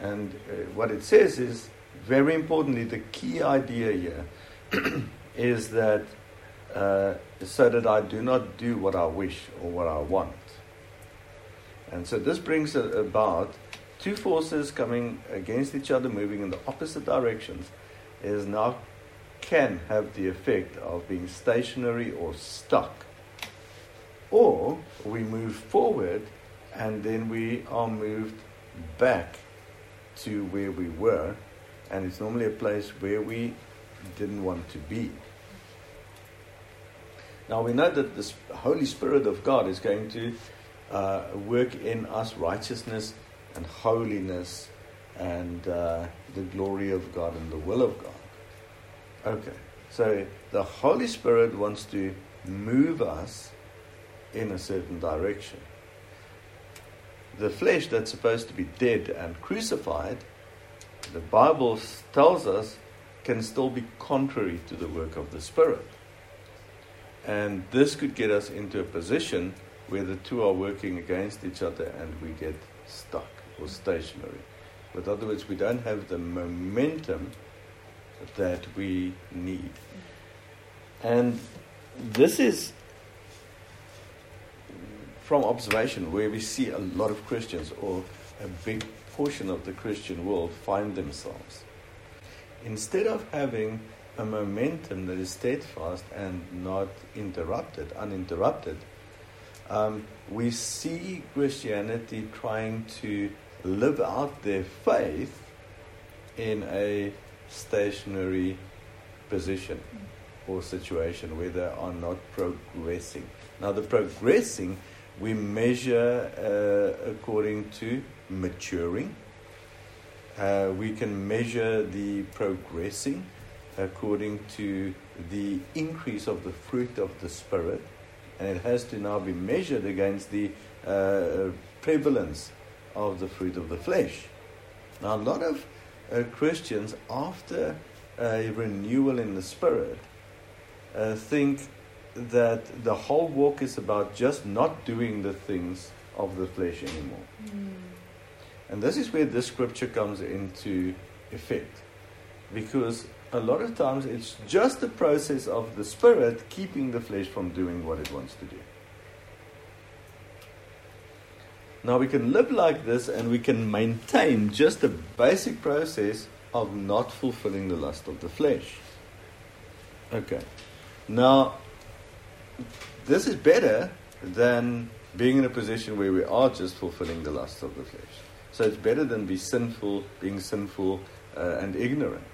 And uh, what it says is, very importantly, the key idea here (clears throat) is that uh, so that I do not do what I wish or what I want. And so this brings about two forces coming against each other, moving in the opposite directions, is now can have the effect of being stationary or stuck. Or we move forward and then we are moved back to where we were, and it's normally a place where we didn't want to be. Now we know that the Holy Spirit of God is going to uh, work in us righteousness and holiness and uh, the glory of God and the will of God. Okay, so the Holy Spirit wants to move us in a certain direction. The flesh that's supposed to be dead and crucified, the Bible tells us, can still be contrary to the work of the Spirit. And this could get us into a position where the two are working against each other and we get stuck or stationary. With other words, we don't have the momentum that we need. And this is from observation where we see a lot of Christians or a big portion of the Christian world find themselves. Instead of having a momentum that is steadfast and not interrupted, uninterrupted, um, we see Christianity trying to live out their faith in a stationary position or situation where they are not progressing. Now, the progressing we measure uh, according to maturing. Uh, we can measure the progressing according to the increase of the fruit of the Spirit, and it has to now be measured against the uh, prevalence of the fruit of the flesh. Now, a lot of uh, Christians, after a renewal in the Spirit, uh, think that the whole walk is about just not doing the things of the flesh anymore. Mm. And this is where this scripture comes into effect. Because a lot of times it's just the process of the Spirit keeping the flesh from doing what it wants to do. Now we can live like this and we can maintain just the basic process of not fulfilling the lust of the flesh. Okay. Now, this is better than being in a position where we are just fulfilling the lust of the flesh. So it's better than be sinful, being sinful uh, and ignorant.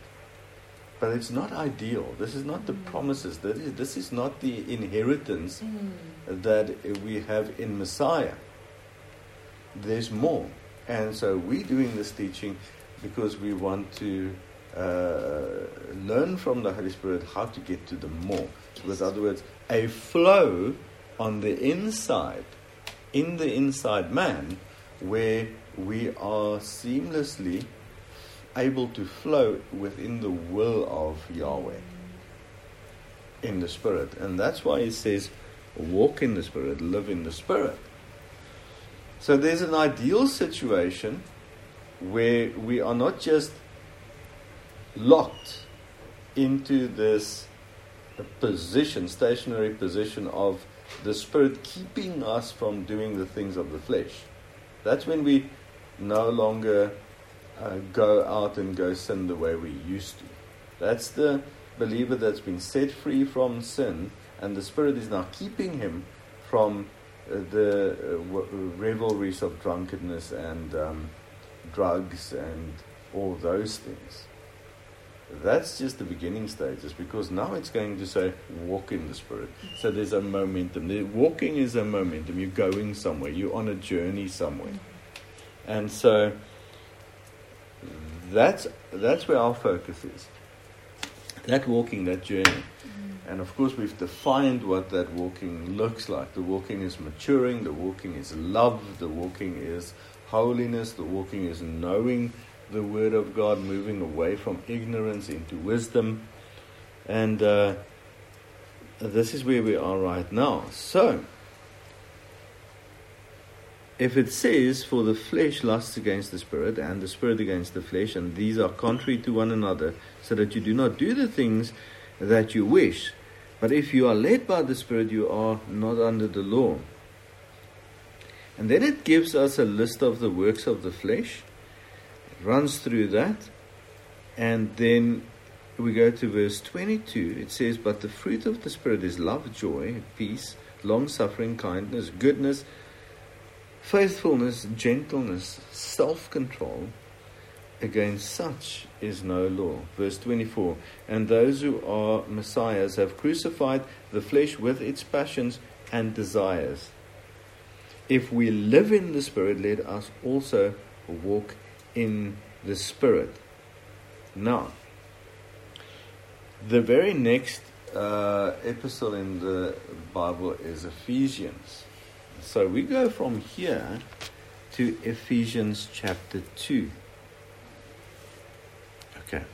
But it's not ideal. This is not the mm. promises. That is, this is not the inheritance mm. that we have in Messiah there's more. And so we're doing this teaching because we want to uh, learn from the Holy Spirit how to get to the more. With other words, a flow on the inside, in the inside man, where we are seamlessly able to flow within the will of Yahweh in the Spirit. And that's why he says, walk in the Spirit, live in the Spirit. So there's an ideal situation where we are not just locked into this position, stationary position of the Spirit keeping us from doing the things of the flesh. That's when we no longer uh, go out and go sin the way we used to. That's the believer that's been set free from sin, and the Spirit is now keeping him from the uh, revelries of drunkenness and um, drugs and all those things. that's just the beginning stages because now it's going to say walk in the spirit. So there's a momentum. The walking is a momentum. You're going somewhere. You're on a journey somewhere, and so that's that's where our focus is. That walking, that journey. And of course, we've defined what that walking looks like. The walking is maturing, the walking is love, the walking is holiness, the walking is knowing the Word of God, moving away from ignorance into wisdom. And uh, this is where we are right now. So, if it says, For the flesh lusts against the spirit, and the spirit against the flesh, and these are contrary to one another, so that you do not do the things that you wish. But if you are led by the spirit, you are not under the law. And then it gives us a list of the works of the flesh runs through that, and then we go to verse 22. It says, But the fruit of the Spirit is love, joy, peace, long suffering, kindness, goodness, faithfulness, gentleness, self control. Against such is no law. Verse 24 And those who are Messiahs have crucified the flesh with its passions and desires. If we live in the Spirit, let us also walk in the Spirit. Now, the very next uh, epistle in the Bible is Ephesians. So we go from here to Ephesians chapter 2. Okay.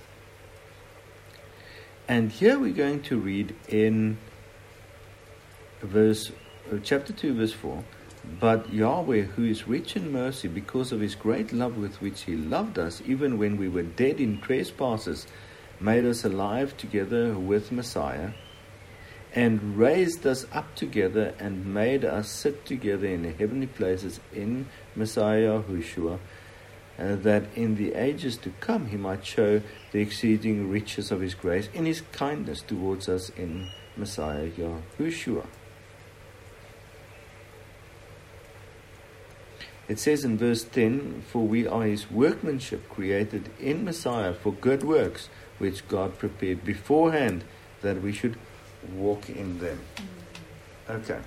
And here we're going to read in verse uh, chapter 2 verse 4 but Yahweh, who is rich in mercy, because of his great love with which he loved us, even when we were dead in trespasses, made us alive together with Messiah, and raised us up together, and made us sit together in the heavenly places in Messiah Yahushua, uh, that in the ages to come he might show the exceeding riches of his grace in his kindness towards us in Messiah Yahushua. It says in verse 10 For we are his workmanship created in Messiah for good works, which God prepared beforehand that we should walk in them. Okay.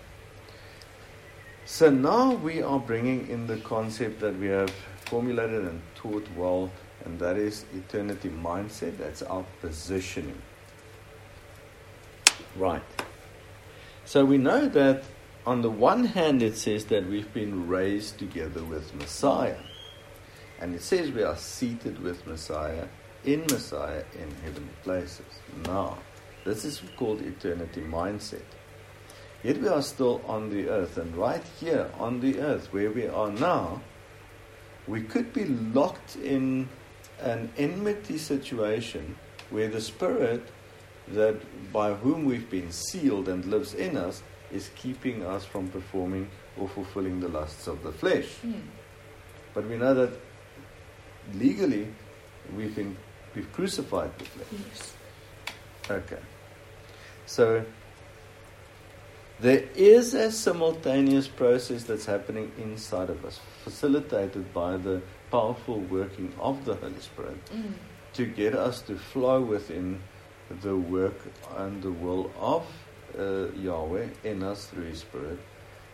So now we are bringing in the concept that we have formulated and taught well, and that is eternity mindset. That's our positioning. Right. So we know that on the one hand, it says that we've been raised together with Messiah. And it says we are seated with Messiah, in Messiah, in heavenly places. Now, this is called eternity mindset. Yet we are still on the earth, and right here on the earth, where we are now, we could be locked in an enmity situation where the Spirit that by whom we've been sealed and lives in us is keeping us from performing or fulfilling the lusts of the flesh. Mm. But we know that legally we've been we've crucified the flesh. Yes. Okay. So there is a simultaneous process that's happening inside of us, facilitated by the powerful working of the Holy Spirit mm. to get us to flow within the work and the will of uh, Yahweh in us through His Spirit,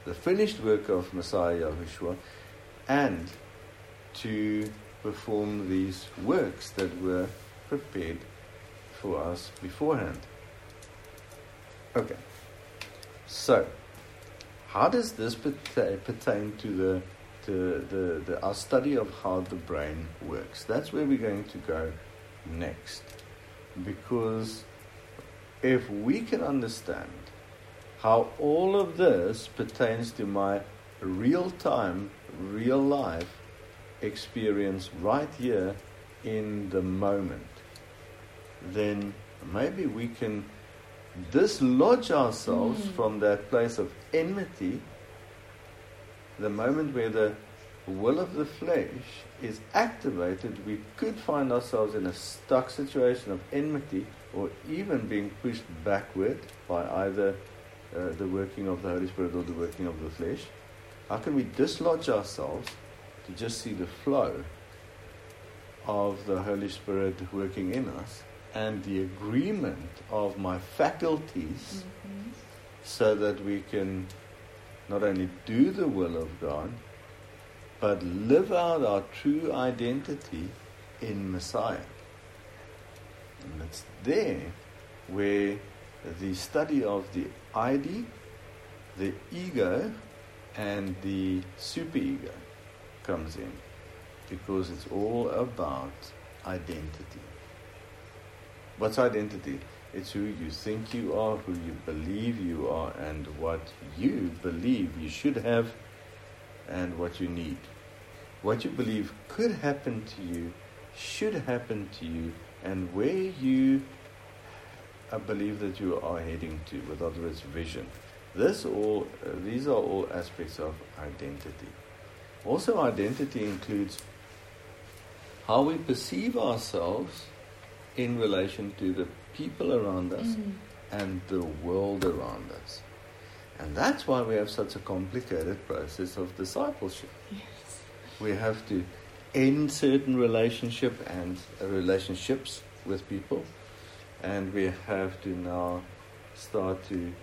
the finished work of Messiah Yahushua, and to perform these works that were prepared for us beforehand. Okay, so how does this pertain to the to the, the our study of how the brain works? That's where we're going to go next, because if we can understand how all of this pertains to my real time, real life experience right here in the moment, then maybe we can dislodge ourselves mm. from that place of enmity, the moment where the will of the flesh is activated, we could find ourselves in a stuck situation of enmity or even being pushed backward by either uh, the working of the Holy Spirit or the working of the flesh. How can we dislodge ourselves to just see the flow of the Holy Spirit working in us and the agreement of my faculties mm-hmm. so that we can not only do the will of God, but live out our true identity in Messiah. And it's there where the study of the ID, the ego, and the superego comes in because it's all about identity. What's identity? It's who you think you are, who you believe you are, and what you believe you should have and what you need. What you believe could happen to you, should happen to you, and where you uh, believe that you are heading to, with other words, vision. This all, uh, these are all aspects of identity. Also, identity includes how we perceive ourselves in relation to the people around us mm. and the world around us. And that's why we have such a complicated process of discipleship. Yes. We have to end certain relationship and relationships with people, and we have to now start to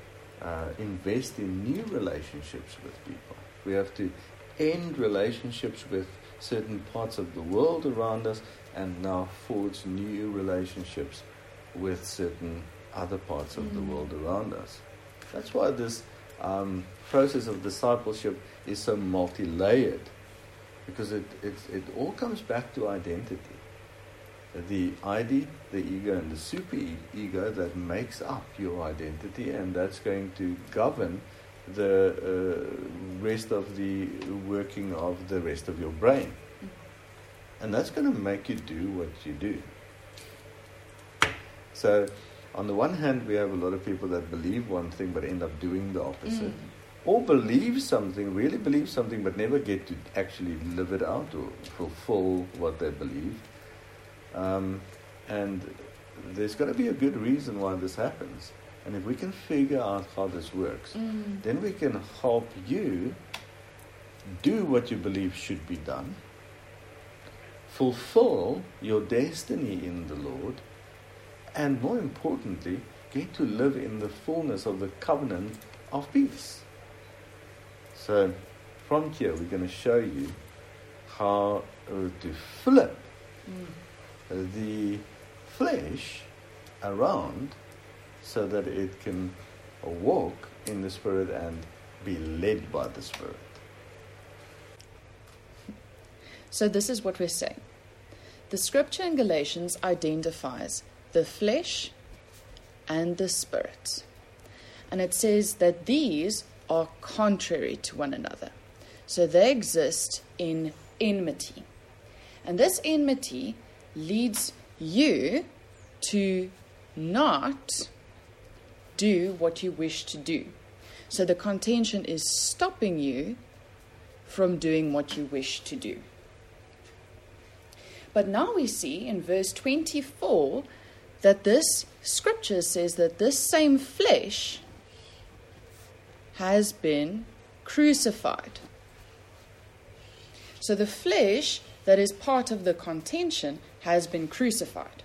uh, invest in new relationships with people. We have to end relationships with certain parts of the world around us and now forge new relationships with certain other parts of mm. the world around us. That's why this um, process of discipleship is so multi layered because it, it, it all comes back to identity. The ID, the ego, and the super ego that makes up your identity, and that's going to govern the uh, rest of the working of the rest of your brain. And that's going to make you do what you do. So, on the one hand, we have a lot of people that believe one thing but end up doing the opposite. Mm. Or believe something, really believe something, but never get to actually live it out or fulfill what they believe. Um, and there's got to be a good reason why this happens. And if we can figure out how this works, mm. then we can help you do what you believe should be done, fulfill your destiny in the Lord, and more importantly, get to live in the fullness of the covenant of peace. So, from here, we're going to show you how to flip mm. the flesh around so that it can walk in the Spirit and be led by the Spirit. So, this is what we're saying. The scripture in Galatians identifies the flesh and the spirit. And it says that these are contrary to one another. So they exist in enmity. And this enmity leads you to not do what you wish to do. So the contention is stopping you from doing what you wish to do. But now we see in verse 24 that this scripture says that this same flesh has been crucified. So the flesh that is part of the contention has been crucified.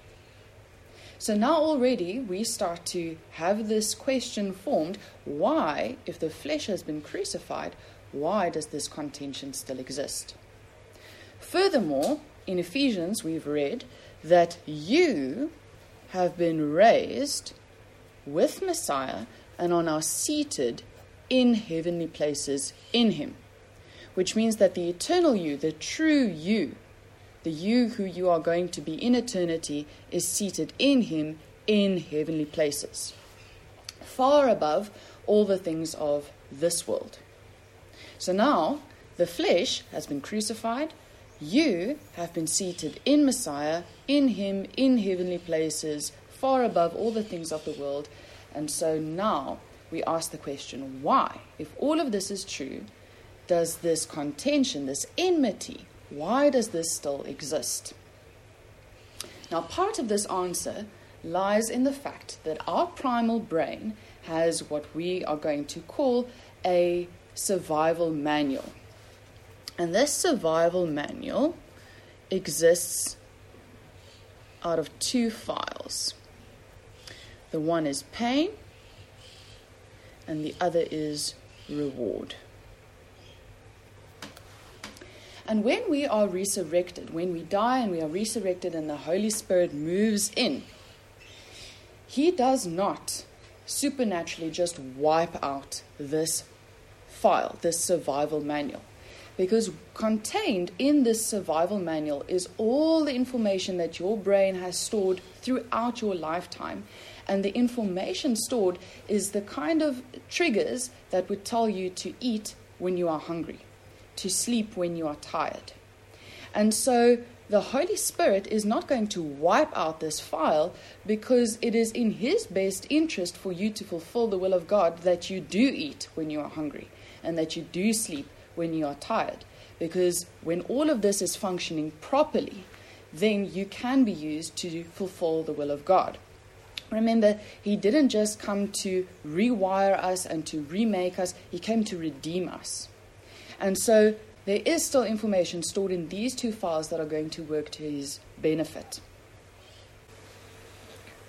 So now already we start to have this question formed why, if the flesh has been crucified, why does this contention still exist? Furthermore, in Ephesians, we've read that you have been raised with Messiah and are now seated in heavenly places in Him, which means that the eternal you, the true you, the you who you are going to be in eternity is seated in him in heavenly places, far above all the things of this world. So now the flesh has been crucified. You have been seated in Messiah, in Him, in heavenly places, far above all the things of the world. And so now we ask the question why, if all of this is true, does this contention, this enmity, why does this still exist? Now, part of this answer lies in the fact that our primal brain has what we are going to call a survival manual. And this survival manual exists out of two files. The one is pain, and the other is reward. And when we are resurrected, when we die and we are resurrected and the Holy Spirit moves in, He does not supernaturally just wipe out this file, this survival manual. Because contained in this survival manual is all the information that your brain has stored throughout your lifetime. And the information stored is the kind of triggers that would tell you to eat when you are hungry to sleep when you are tired. And so the Holy Spirit is not going to wipe out this file because it is in His best interest for you to fulfill the will of God that you do eat when you are hungry and that you do sleep when you are tired. Because when all of this is functioning properly, then you can be used to fulfill the will of God. Remember, He didn't just come to rewire us and to remake us, He came to redeem us. And so there is still information stored in these two files that are going to work to his benefit.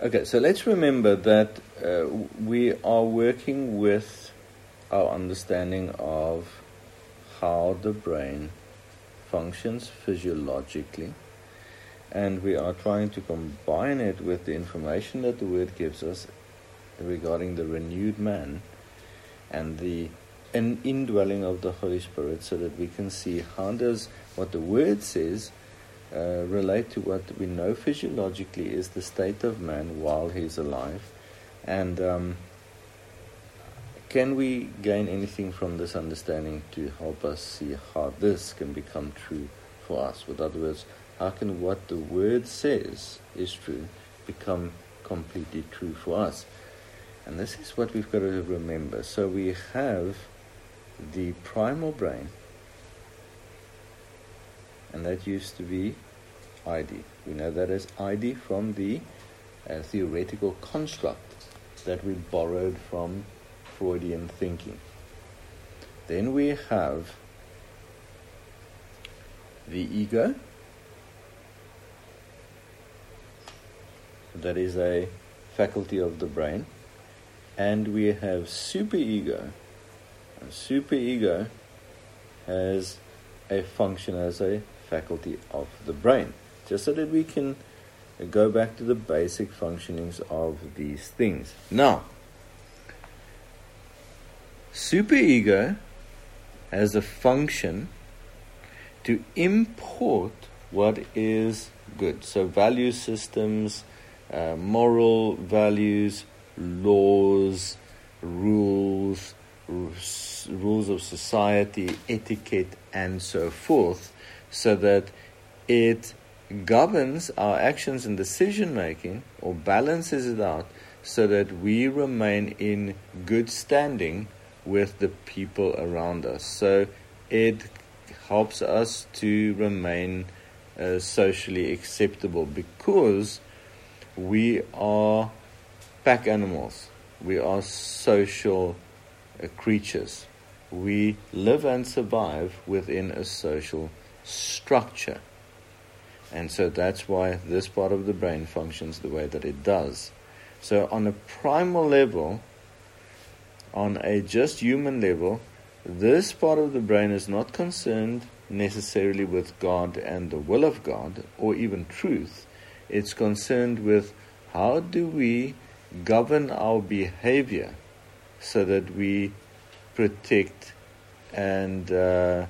Okay, so let's remember that uh, we are working with our understanding of how the brain functions physiologically, and we are trying to combine it with the information that the Word gives us regarding the renewed man and the an indwelling of the Holy Spirit so that we can see how does what the Word says uh, relate to what we know physiologically is the state of man while he's alive. And um, can we gain anything from this understanding to help us see how this can become true for us? With other words, how can what the Word says is true become completely true for us? And this is what we've got to remember. So we have the primal brain, and that used to be ID. We know that as ID from the uh, theoretical construct that we borrowed from Freudian thinking. Then we have the ego. That is a faculty of the brain. And we have superego superego has a function as a faculty of the brain, just so that we can go back to the basic functionings of these things. Now, superego has a function to import what is good. So, value systems, uh, moral values, laws, rules, rules of society, etiquette, and so forth, so that it governs our actions and decision making or balances it out so that we remain in good standing with the people around us. So it helps us to remain uh, socially acceptable because we are pack animals, we are social uh, creatures. We live and survive within a social structure. And so that's why this part of the brain functions the way that it does. So, on a primal level, on a just human level, this part of the brain is not concerned necessarily with God and the will of God or even truth. It's concerned with how do we govern our behavior so that we protect and uh,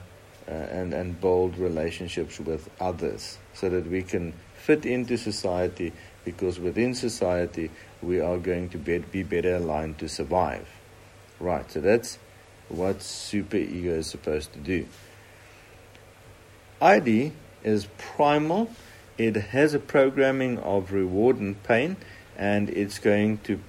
uh, and and build relationships with others, so that we can fit into society. Because within society, we are going to be, be better aligned to survive. Right. So that's what super ego is supposed to do. ID is primal. It has a programming of reward and pain, and it's going to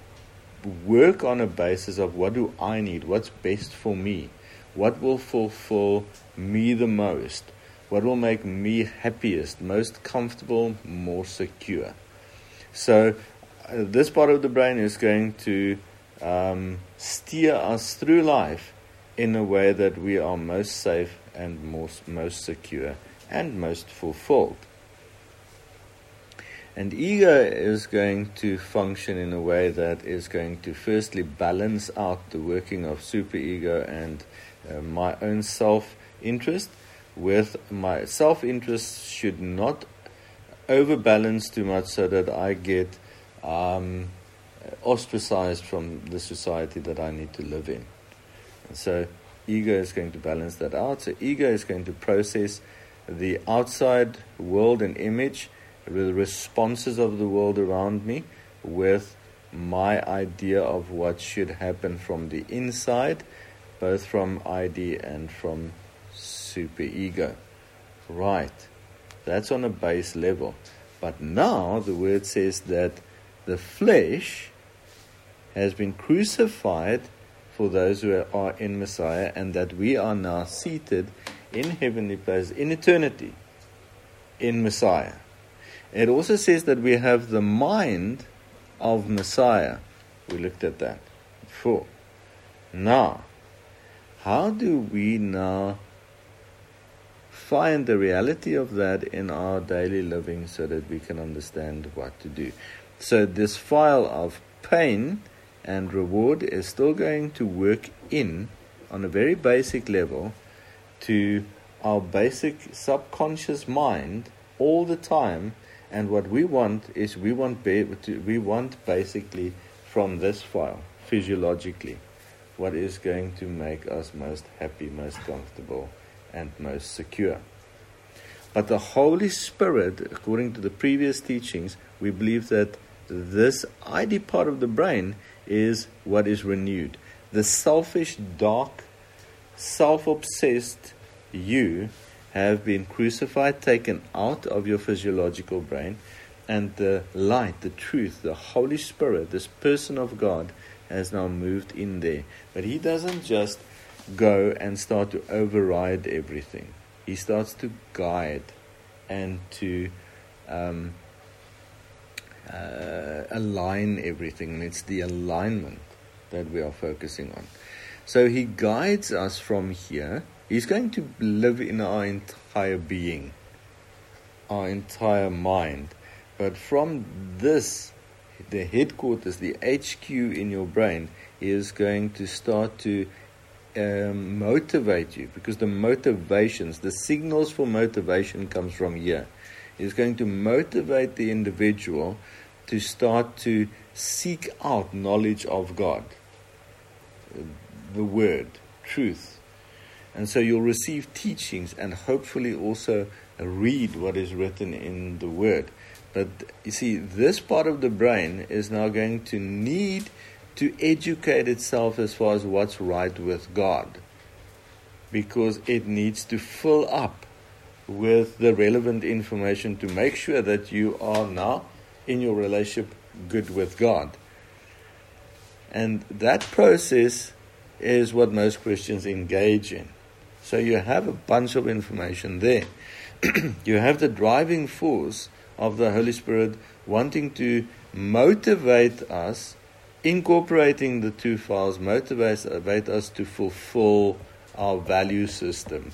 work on a basis of what do I need, what's best for me, what will fulfill me the most, what will make me happiest, most comfortable, more secure. So, uh, this part of the brain is going to um, steer us through life in a way that we are most safe and most, most secure and most fulfilled. And ego is going to function in a way that is going to firstly balance out the working of superego and uh, my own self interest with my self interest should not overbalance too much so that I get um, ostracized from the society that I need to live in. And so ego is going to balance that out. So ego is going to process the outside world and image the responses of the world around me with my idea of what should happen from the inside, both from ID and from superego. Right, that's on a base level. But now the word says that the flesh has been crucified for those who are in Messiah, and that we are now seated in heavenly places in eternity in Messiah. It also says that we have the mind of Messiah. We looked at that before. Now, how do we now find the reality of that in our daily living so that we can understand what to do? So, this file of pain and reward is still going to work in on a very basic level to our basic subconscious mind all the time and what we want is we want to, we want basically from this file physiologically what is going to make us most happy, most comfortable, and most secure. But the Holy Spirit, according to the previous teachings, we believe that this ID part of the brain is what is renewed. The selfish, dark, self obsessed you have been crucified, taken out of your physiological brain, and the light, the truth, the Holy Spirit, this person of God, has now moved in there. But He doesn't just go and start to override everything, He starts to guide and to um, uh, align everything. And it's the alignment that we are focusing on. So He guides us from here He's going to live in our entire being, our entire mind. But from this, the headquarters, the HQ in your brain, is going to start to um, motivate you because the motivations, the signals for motivation comes from here. Is going to motivate the individual to start to seek out knowledge of God, the Word, truth, and so you'll receive teachings and hopefully also read what is written in the Word. But you see, this part of the brain is now going to need to educate itself as far as what's right with God. Because it needs to fill up with the relevant information to make sure that you are now in your relationship good with God. And that process is what most Christians engage in. So you have a bunch of information there. (clears throat) you have the driving force of the Holy Spirit wanting to motivate us, incorporating the two files, motivate us to fulfill our value system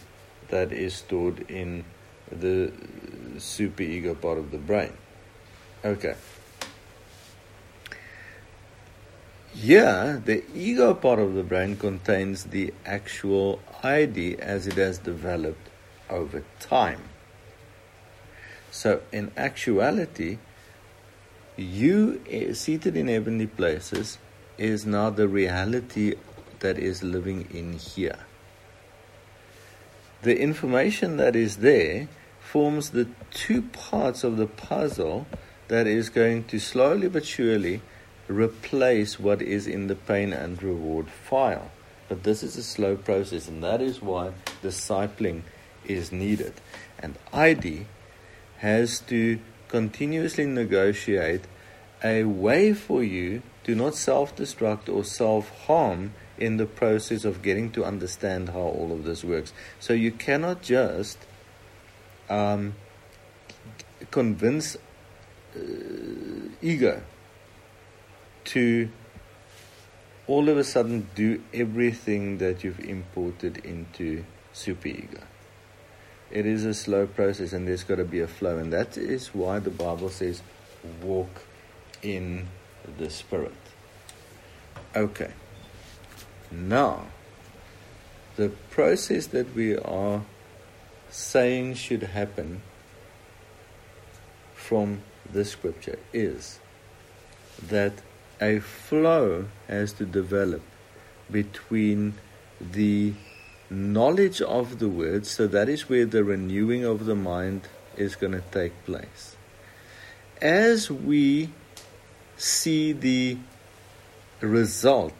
that is stored in the superego part of the brain. Okay. Yeah, the ego part of the brain contains the actual ID as it has developed over time. So, in actuality, you eh, seated in heavenly places is now the reality that is living in here. The information that is there forms the two parts of the puzzle that is going to slowly but surely replace what is in the pain and reward file. But this is a slow process, and that is why discipling is needed. And ID has to continuously negotiate a way for you to not self destruct or self harm in the process of getting to understand how all of this works. So you cannot just um, convince Uh, ego to all of a sudden do everything that you've imported into superego. It is a slow process and there's got to be a flow. And that is why the Bible says walk in the Spirit. Okay. Now, the process that we are saying should happen from the scripture is that a flow has to develop between the knowledge of the word, so that is where the renewing of the mind is going to take place. As we see the result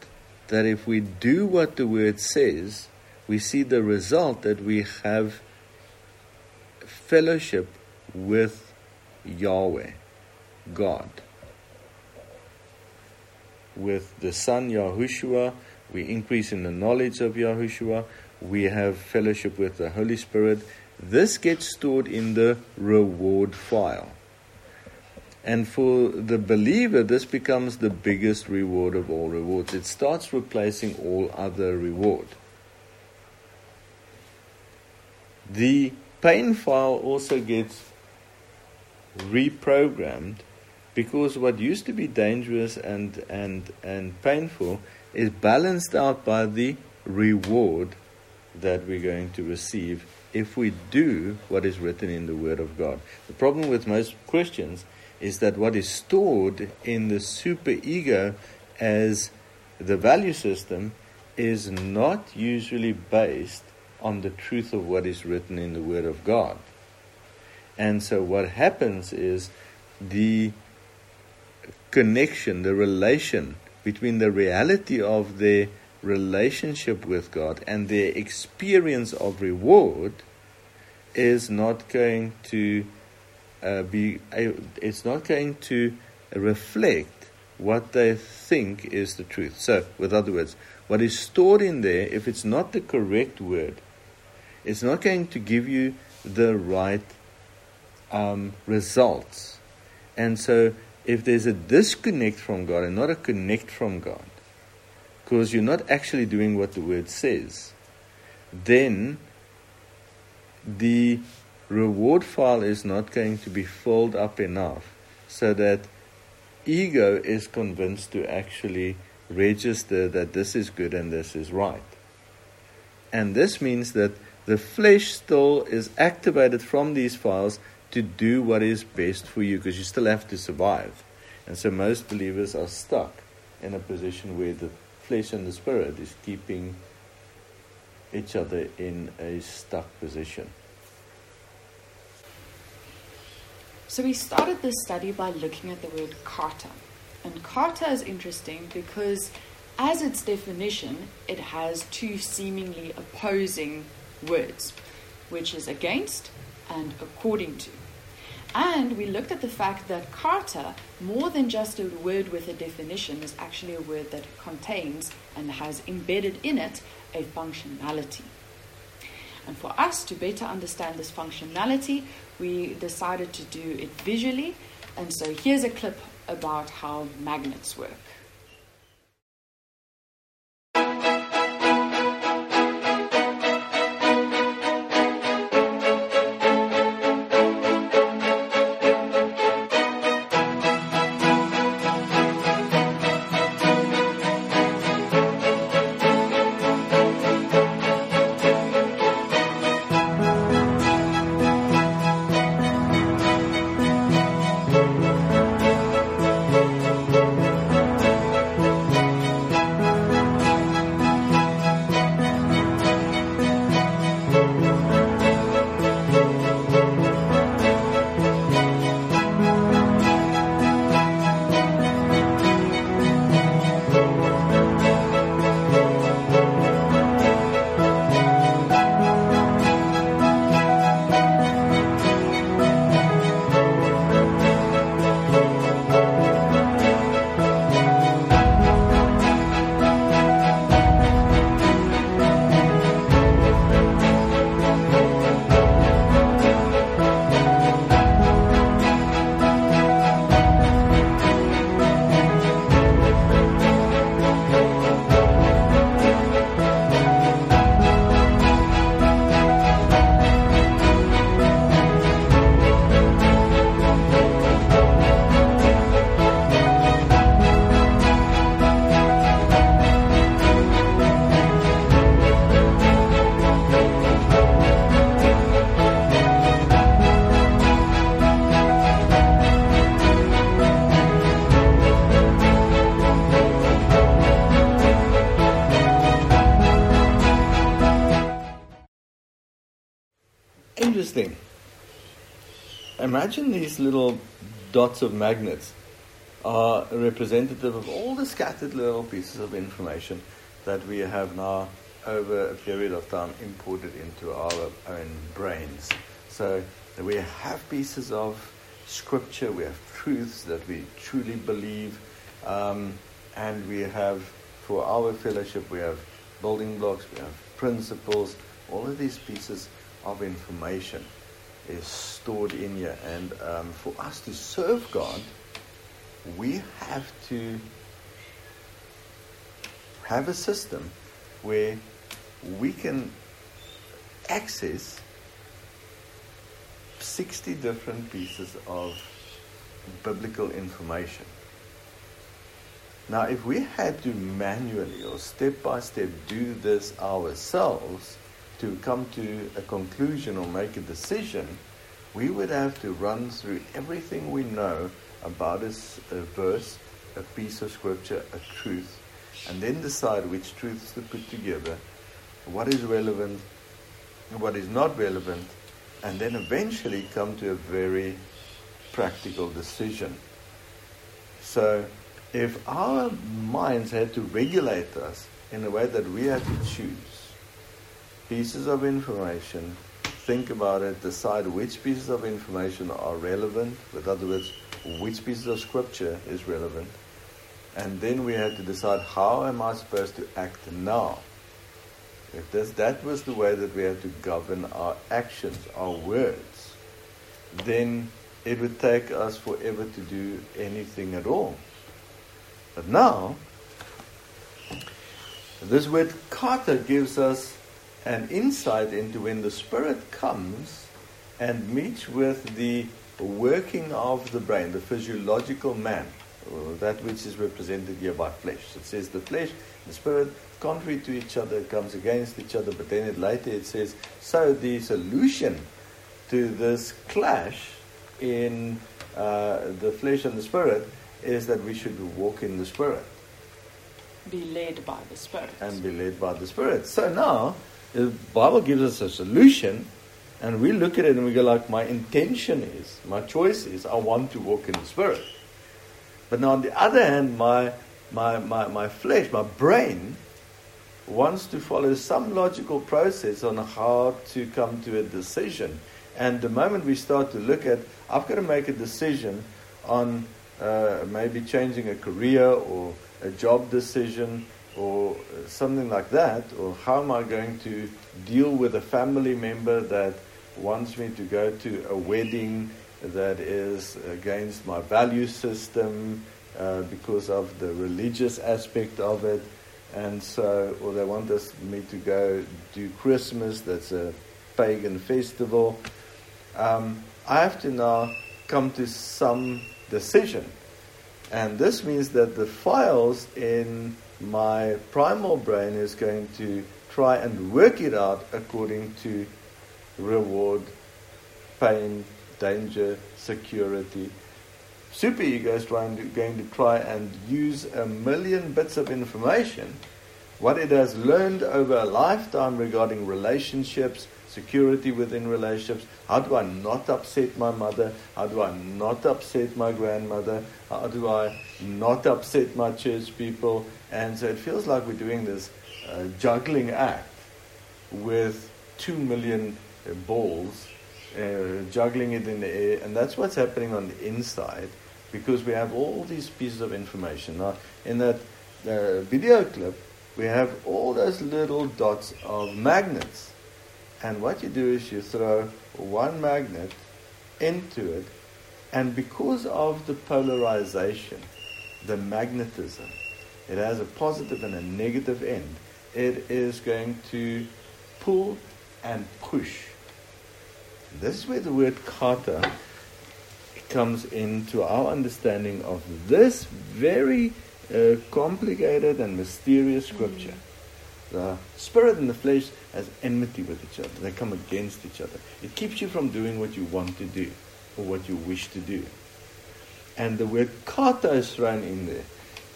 that if we do what the word says, we see the result that we have fellowship with Yahweh, God. With the Son Yahushua, we increase in the knowledge of Yahushua, we have fellowship with the Holy Spirit. This gets stored in the reward file. And for the believer, this becomes the biggest reward of all rewards. It starts replacing all other reward. The pain file also gets reprogrammed because what used to be dangerous and, and, and painful is balanced out by the reward that we're going to receive if we do what is written in the Word of God. The problem with most Christians is that what is stored in the super ego as the value system is not usually based on the truth of what is written in the Word of God. And so what happens is the connection, the relation between the reality of their relationship with God and their experience of reward is not going to uh, be, uh, it's not going to reflect what they think is the truth. So, with other words, what is stored in there, if it's not the correct word, it's not going to give you the right um, results. And so, if there's a disconnect from God and not a connect from God, because you're not actually doing what the word says, then the reward file is not going to be filled up enough so that ego is convinced to actually register that this is good and this is right. And this means that the flesh still is activated from these files to do what is best for you because you still have to survive. And so most believers are stuck in a position where the flesh and the spirit is keeping each other in a stuck position. So we started this study by looking at the word kata. And kata is interesting because, as its definition, it has two seemingly opposing words, which is against and according to. And we looked at the fact that kata, more than just a word with a definition, is actually a word that contains and has embedded in it a functionality. And for us to better understand this functionality, we decided to do it visually. And so here's a clip about how magnets work. These little dots of magnets are representative of all the scattered little pieces of information that we have now over a period of time imported into our own brains. So we have pieces of scripture, we have truths that we truly believe, um, and we have, for our fellowship, we have building blocks, we have principles, all of these pieces of information is stored in here. And um, for us to serve God, we have to have a system where we can access 60 different pieces of biblical information. Now, if we had to manually or step by step do this ourselves to come to a conclusion or make a decision, we would have to run through everything we know about a, a verse, a piece of scripture, a truth, and then decide which truths to put together, what is relevant, what is not relevant, and then eventually come to a very practical decision. So, if our minds had to regulate us in a way that we had to choose pieces of information, think about it, decide which pieces of information are relevant, with other words, which pieces of scripture is relevant, and then we had to decide how am I supposed to act now. If this, that was the way that we had to govern our actions, our words, then it would take us forever to do anything at all. But now, this word kata gives us an insight into when the Spirit comes and meets with the working of the brain, the physiological man, that which is represented here by flesh. It says the flesh and the spirit, contrary to each other, comes against each other, but then it later it says, so the solution to this clash in uh, the flesh and the spirit is that we should walk in the spirit. Be led by the Spirit. And be led by the Spirit. So now, the Bible gives us a solution and we look at it and we go like, my intention is, my choice is, I want to walk in the Spirit. But now on the other hand, my, my, my, my flesh, my brain, wants to follow some logical process on how to come to a decision. And the moment we start to look at, I've got to make a decision on uh, maybe changing a career or a job decision or something like that, or how am I going to deal with a family member that wants me to go to a wedding that is against my value system uh, because of the religious aspect of it. And so, or they want us, me to go do Christmas, that's a pagan festival. Um, I have to now come to some decision. And this means that the files in my primal brain is going to try and work it out according to reward, pain, danger, security. Superego is trying to, going to try and use a million bits of information, what it has learned over a lifetime regarding relationships, security within relationships. How do I not upset my mother? How do I not upset my grandmother? How do I not upset my church people? And so it feels like we're doing this uh, juggling act with two million balls, uh, juggling it in the air, and that's what's happening on the inside because we have all these pieces of information. Now, in that uh, video clip, we have all those little dots of magnets. And what you do is you throw one magnet into it, and because of the polarization, the magnetism, it has a positive and a negative end. It is going to pull and push this is where the word kata comes into our understanding of this very uh, complicated and mysterious scripture. The spirit and the flesh has enmity with each other. They come against each other. It keeps you from doing what you want to do or what you wish to do. And the word kata is thrown in there.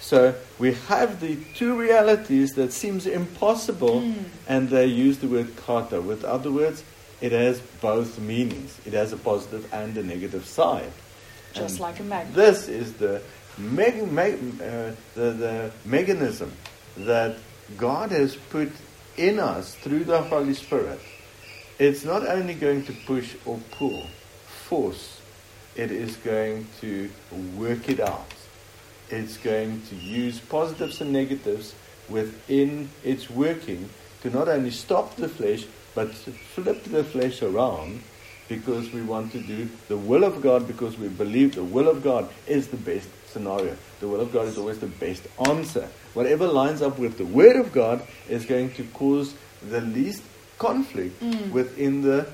So we have the two realities that seems impossible, Mm. and they use the word kata. With other words, it has both meanings. It has a positive and a negative side. Just And like a magnet. This is the, meg- meg- uh, the, the mechanism that God has put in us through the Holy Spirit. It's not only going to push or pull, force, it is going to work it out. It's going to use positives and negatives within its working to not only stop the flesh, but to flip the flesh around because we want to do the will of God because we believe the will of God is the best scenario. The will of God is always the best answer. Whatever lines up with the Word of God is going to cause the least conflict mm. within the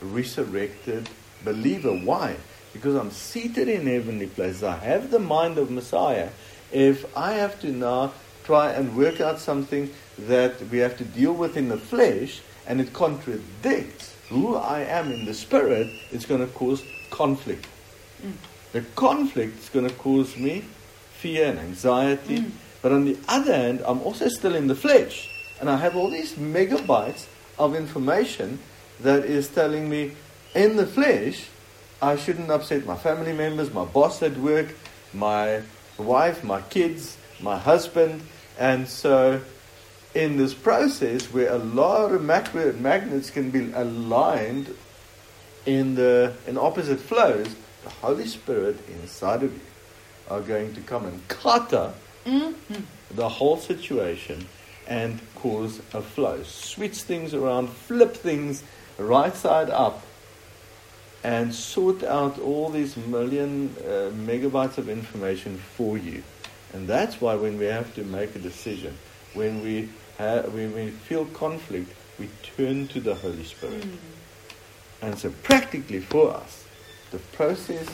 resurrected believer. Why? Because I'm seated in heavenly places. I have the mind of Messiah. If I have to now try and work out something that we have to deal with in the flesh and it contradicts who I am in the spirit, it's going to cause conflict. Mm. The conflict is going to cause me fear and anxiety. Mm. But on the other hand, I'm also still in the flesh. And I have all these megabytes of information that is telling me in the flesh, I shouldn't upset my family members, my boss at work, my wife, my kids, my husband. And so, in this process where a lot of mag- magnets can be aligned in the in opposite flows, the Holy Spirit inside of you are going to come and kata mm-hmm. the whole situation and cause a flow. Switch things around, flip things right side up, and sort out all these million uh, megabytes of information for you. And that's why when we have to make a decision, when we, ha- when we feel conflict, we turn to the Holy Spirit. And so, practically for us, the process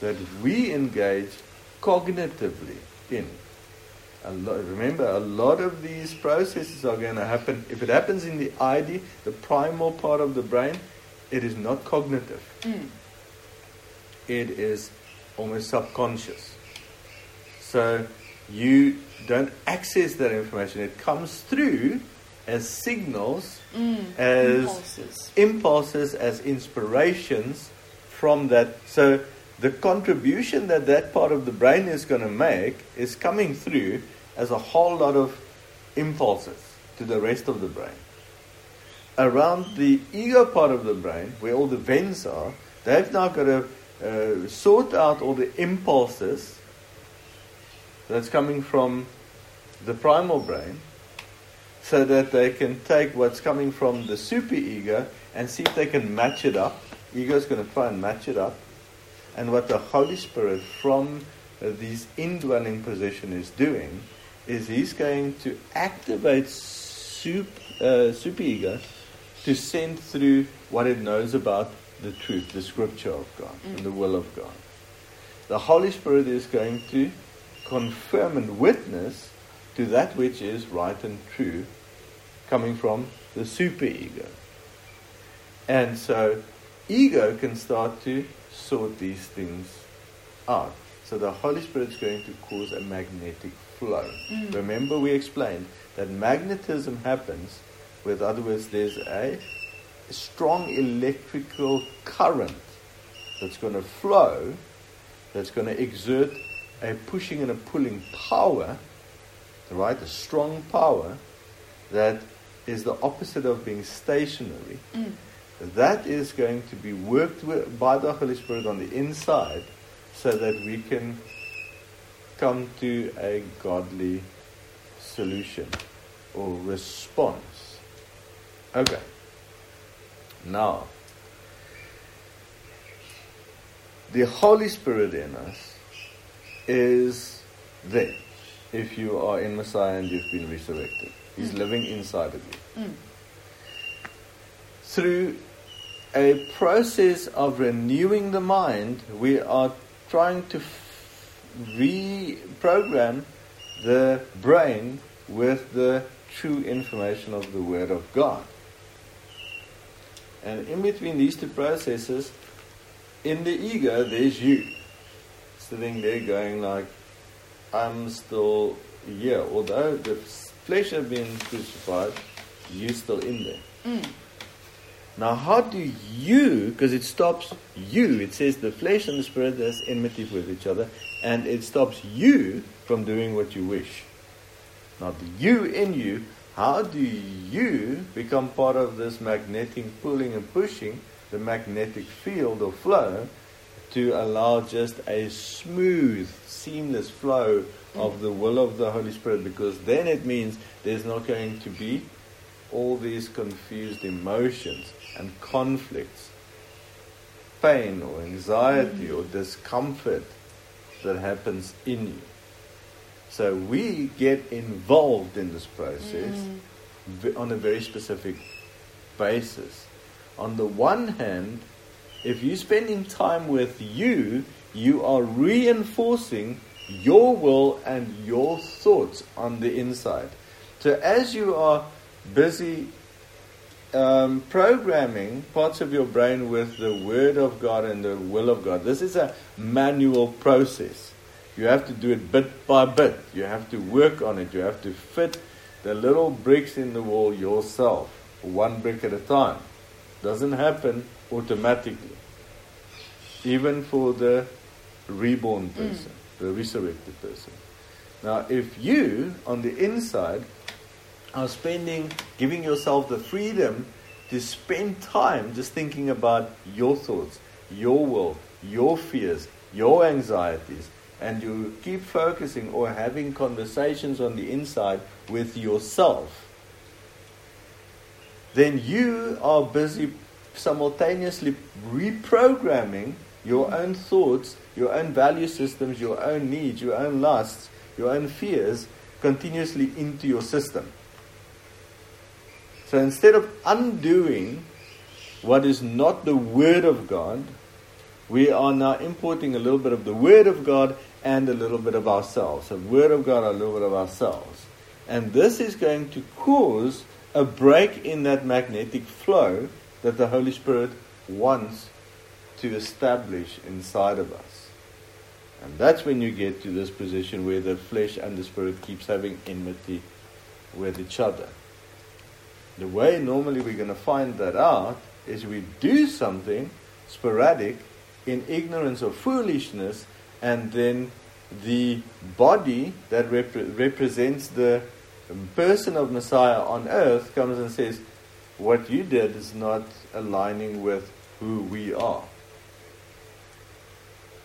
that we engage cognitively in. A lot, remember, a lot of these processes are going to happen. If it happens in the ID, the primal part of the brain, it is not cognitive. Mm. It is almost subconscious. So you don't access that information. It comes through as signals, mm. as Impulses. impulses as inspirations from that. So the contribution that that part of the brain is going to make is coming through as a whole lot of impulses to the rest of the brain. Around the ego part of the brain, where all the vents are, they've now got to uh, sort out all the impulses that's coming from the primal brain so that they can take what's coming from the super ego and see if they can match it up. Ego is going to try and match it up. And what the Holy Spirit from uh, this indwelling position is doing is he's going to activate uh, super ego to send through what it knows about the truth, the scripture of God, and the will of God. The Holy Spirit is going to confirm and witness to that which is right and true coming from the super ego. And so ego can start to sort these things out. So the Holy Spirit is going to cause a magnetic flow. Mm. Remember we explained that magnetism happens with other words there's a strong electrical current that's going to flow that's going to exert a pushing and a pulling power, right? A strong power that is the opposite of being stationary. Mm. That is going to be worked with by the Holy Spirit on the inside so that we can come to a godly solution or response. Okay. Now, the Holy Spirit in us is there if you are in Messiah and you've been resurrected. He's mm. living inside of you. Mm. Through a process of renewing the mind, we are trying to f- reprogram the brain with the true information of the Word of God. And in between these two processes, in the ego, there's you sitting there going like, I'm still here. Although the flesh has been crucified, you're still in there. Mm. Now, how do you, because it stops you, it says the flesh and the spirit is enmity with each other, and it stops you from doing what you wish. Now, the you in you, how do you become part of this magnetic pulling and pushing, the magnetic field or flow, to allow just a smooth, seamless flow of the will of the Holy Spirit? Because then it means there's not going to be all these confused emotions and conflicts, pain or anxiety mm-hmm. or discomfort that happens in you. So we get involved in this process mm. on a very specific basis. On the one hand, if you're spending time with you, you are reinforcing your will and your thoughts on the inside. So as you are busy um, programming parts of your brain with the Word of God and the will of God. This is a manual process. You have to do it bit by bit. You have to work on it. You have to fit the little bricks in the wall yourself, one brick at a time. Doesn't happen automatically. Even for the reborn mm. person, mm. the resurrected person. Now, if you, on the inside, are spending, giving yourself the freedom to spend time just thinking about your thoughts, your will, your fears, your anxieties, and you keep focusing or having conversations on the inside with yourself, then you are busy simultaneously reprogramming your own thoughts, your own value systems, your own needs, your own lusts, your own fears continuously into your system. So instead of undoing what is not the Word of God, we are now importing a little bit of the Word of God and a little bit of ourselves. The Word of God, a little bit of ourselves. And this is going to cause a break in that magnetic flow that the Holy Spirit wants to establish inside of us. And that's when you get to this position where the flesh and the spirit keeps having enmity with each other. The way normally we're going to find that out is we do something sporadic in ignorance or foolishness, and then the body that rep- represents the person of Messiah on earth comes and says, What you did is not aligning with who we are.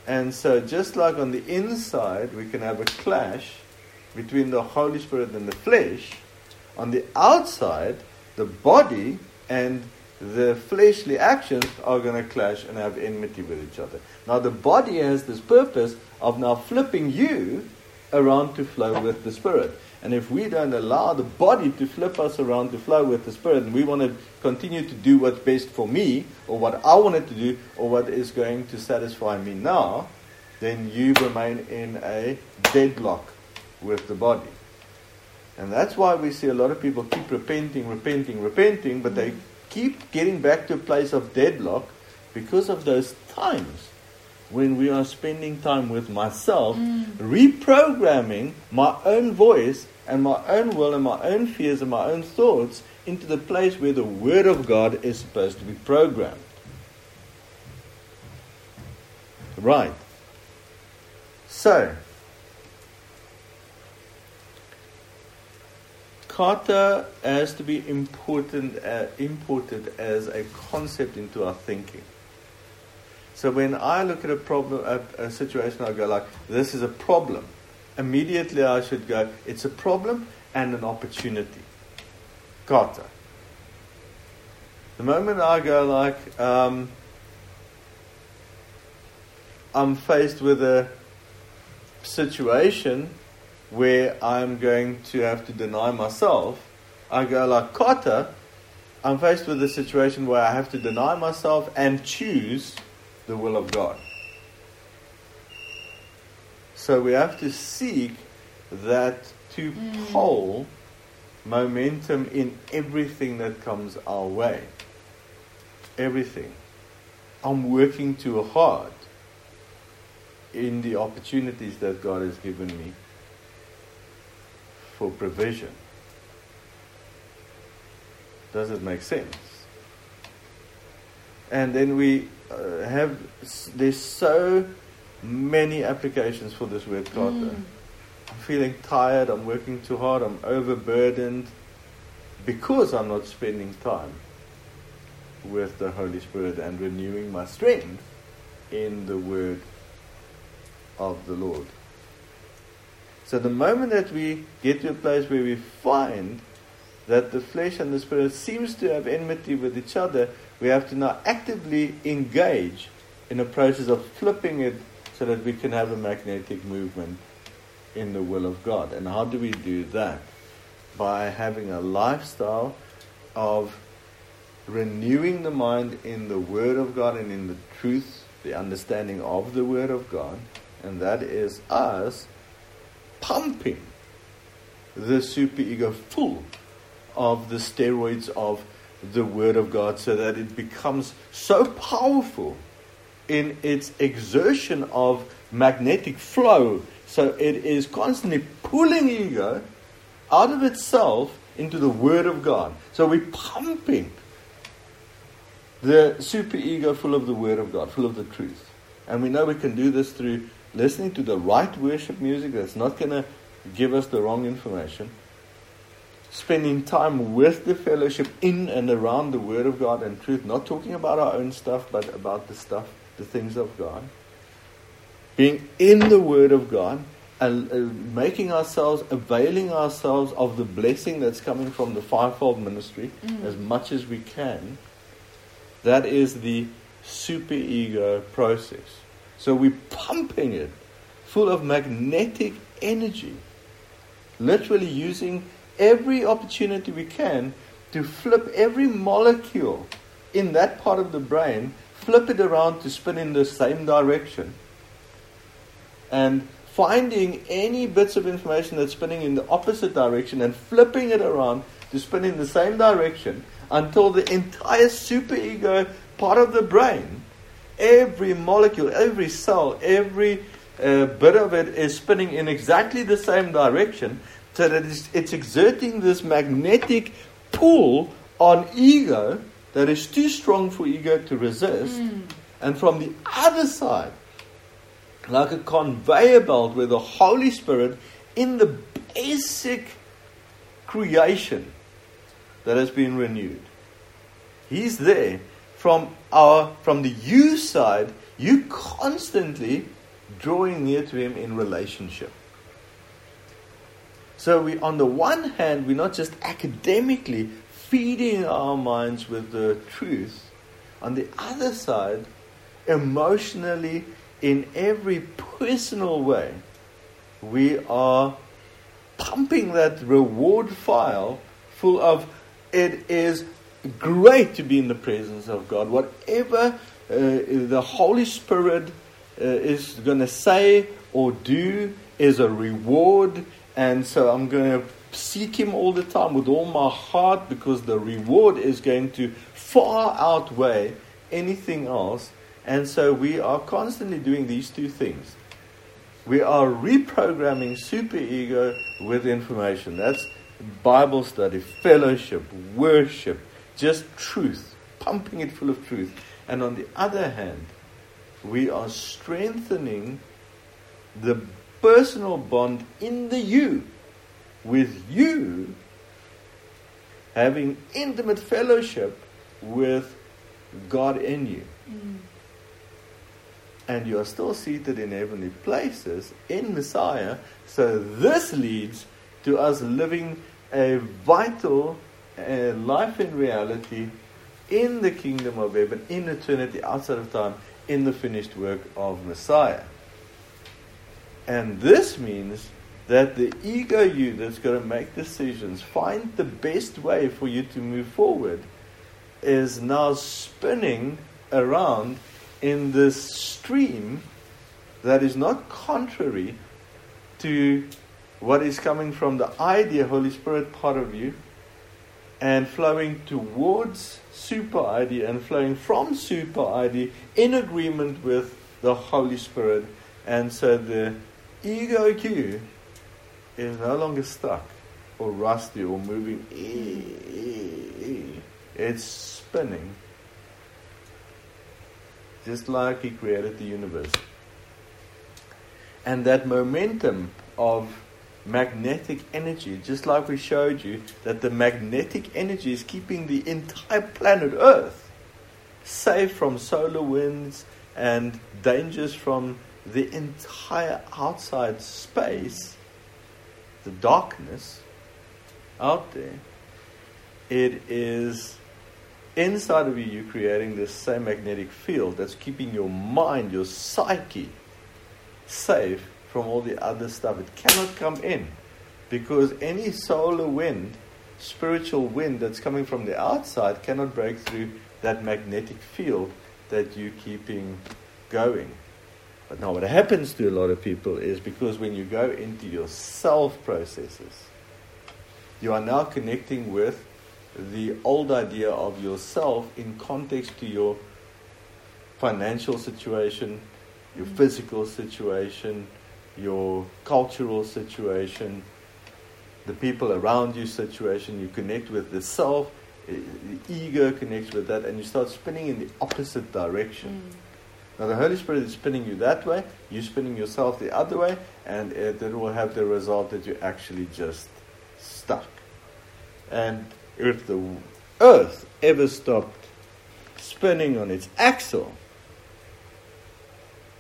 And so, just like on the inside, we can have a clash between the Holy Spirit and the flesh, on the outside, the body and the fleshly actions are going to clash and have enmity with each other. Now, the body has this purpose of now flipping you around to flow with the Spirit. And if we don't allow the body to flip us around to flow with the Spirit, and we want to continue to do what's best for me, or what I wanted to do, or what is going to satisfy me now, then you remain in a deadlock with the body. And that's why we see a lot of people keep repenting, repenting, repenting, but they keep getting back to a place of deadlock because of those times when we are spending time with myself, mm. reprogramming my own voice and my own will and my own fears and my own thoughts into the place where the Word of God is supposed to be programmed. Right. So, kata has to be important, uh, imported as a concept into our thinking. So when I look at a problem, a, a situation, I go like, "This is a problem." Immediately, I should go, "It's a problem and an opportunity." Kata. The moment I go like, um, I'm faced with a situation where I'm going to have to deny myself, I go like kata, I'm faced with a situation where I have to deny myself and choose the will of God. So we have to seek that to mm. pull momentum in everything that comes our way. Everything. I'm working too hard in the opportunities that God has given me for provision. Does it make sense? And then we uh, have, there's so many applications for this word kata. Mm. I'm feeling tired, I'm working too hard, I'm overburdened because I'm not spending time with the Holy Spirit and renewing my strength in the Word of the Lord. So the moment that we get to a place where we find that the flesh and the spirit seems to have enmity with each other, we have to now actively engage in a process of flipping it so that we can have a magnetic movement in the will of God. And how do we do that? By having a lifestyle of renewing the mind in the Word of God and in the truth, the understanding of the Word of God, and that is us pumping the superego full of the steroids of the Word of God so that it becomes so powerful in its exertion of magnetic flow. So it is constantly pulling ego out of itself into the Word of God. So we're pumping the superego full of the Word of God, full of the truth. And we know we can do this through listening to the right worship music that's not going to give us the wrong information, spending time with the fellowship in and around the Word of God and truth, not talking about our own stuff, but about the stuff, the things of God, being in the Word of God. And making ourselves, availing ourselves of the blessing that's coming from the fivefold ministry mm. as much as we can, that is the superego process. So we're pumping it full of magnetic energy, literally using every opportunity we can to flip every molecule in that part of the brain, flip it around to spin in the same direction, and finding any bits of information that's spinning in the opposite direction and flipping it around to spin in the same direction until the entire superego part of the brain, every molecule, every cell, every uh, bit of it is spinning in exactly the same direction, so that it's, it's exerting this magnetic pull on ego that is too strong for ego to resist. Mm. And from the other side, like a conveyor belt where the Holy Spirit, in the basic creation that has been renewed, He's there from our from the you side, you constantly drawing near to him in relationship. So we on the one hand we're not just academically feeding our minds with the truth. On the other side, emotionally in every personal way, we are pumping that reward file full of it is great to be in the presence of God. Whatever uh, the Holy Spirit uh, is going to say or do is a reward. And so I'm going to seek Him all the time with all my heart because the reward is going to far outweigh anything else. And so we are constantly doing these two things. We are reprogramming superego with information. That's Bible study, fellowship, worship, just truth, pumping it full of truth. And on the other hand, we are strengthening the personal bond in the you, with you having intimate fellowship with God in you. Mm. And you are still seated in heavenly places in Messiah. So this leads to us living a vital a life in reality in the kingdom of heaven, in eternity, outside of time, in the finished work of Messiah. And this means that the ego you that's going to make decisions, find the best way for you to move forward, is now spinning around in this stream that is not contrary to what is coming from the idea, Holy Spirit part of you, and flowing towards super ID and flowing from super ID in agreement with the Holy Spirit. And so the ego Q is no longer stuck or rusty or moving. It's spinning just like He created the universe. And that momentum of magnetic energy, just like we showed you, that the magnetic energy is keeping the entire planet Earth safe from solar winds and dangers from the entire outside space, the darkness out there. It is inside of you, you're creating this same magnetic field that's keeping your mind, your psyche, safe from all the other stuff. It cannot come in because any solar wind, spiritual wind that's coming from the outside cannot break through that magnetic field that you're keeping going. But now, what happens to a lot of people is because when you go into your self processes, you are now connecting with the old idea of yourself in context to your financial situation, your mm. physical situation, your cultural situation, the people around you situation. You connect with the self, eh, the ego connects with that, and you start spinning in the opposite direction. Mm. Now, the Holy Spirit is spinning you that way, you're spinning yourself the other way, and it, it will have the result that you're actually just stuck. And if the earth ever stopped spinning on its axle,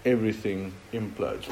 everything implodes.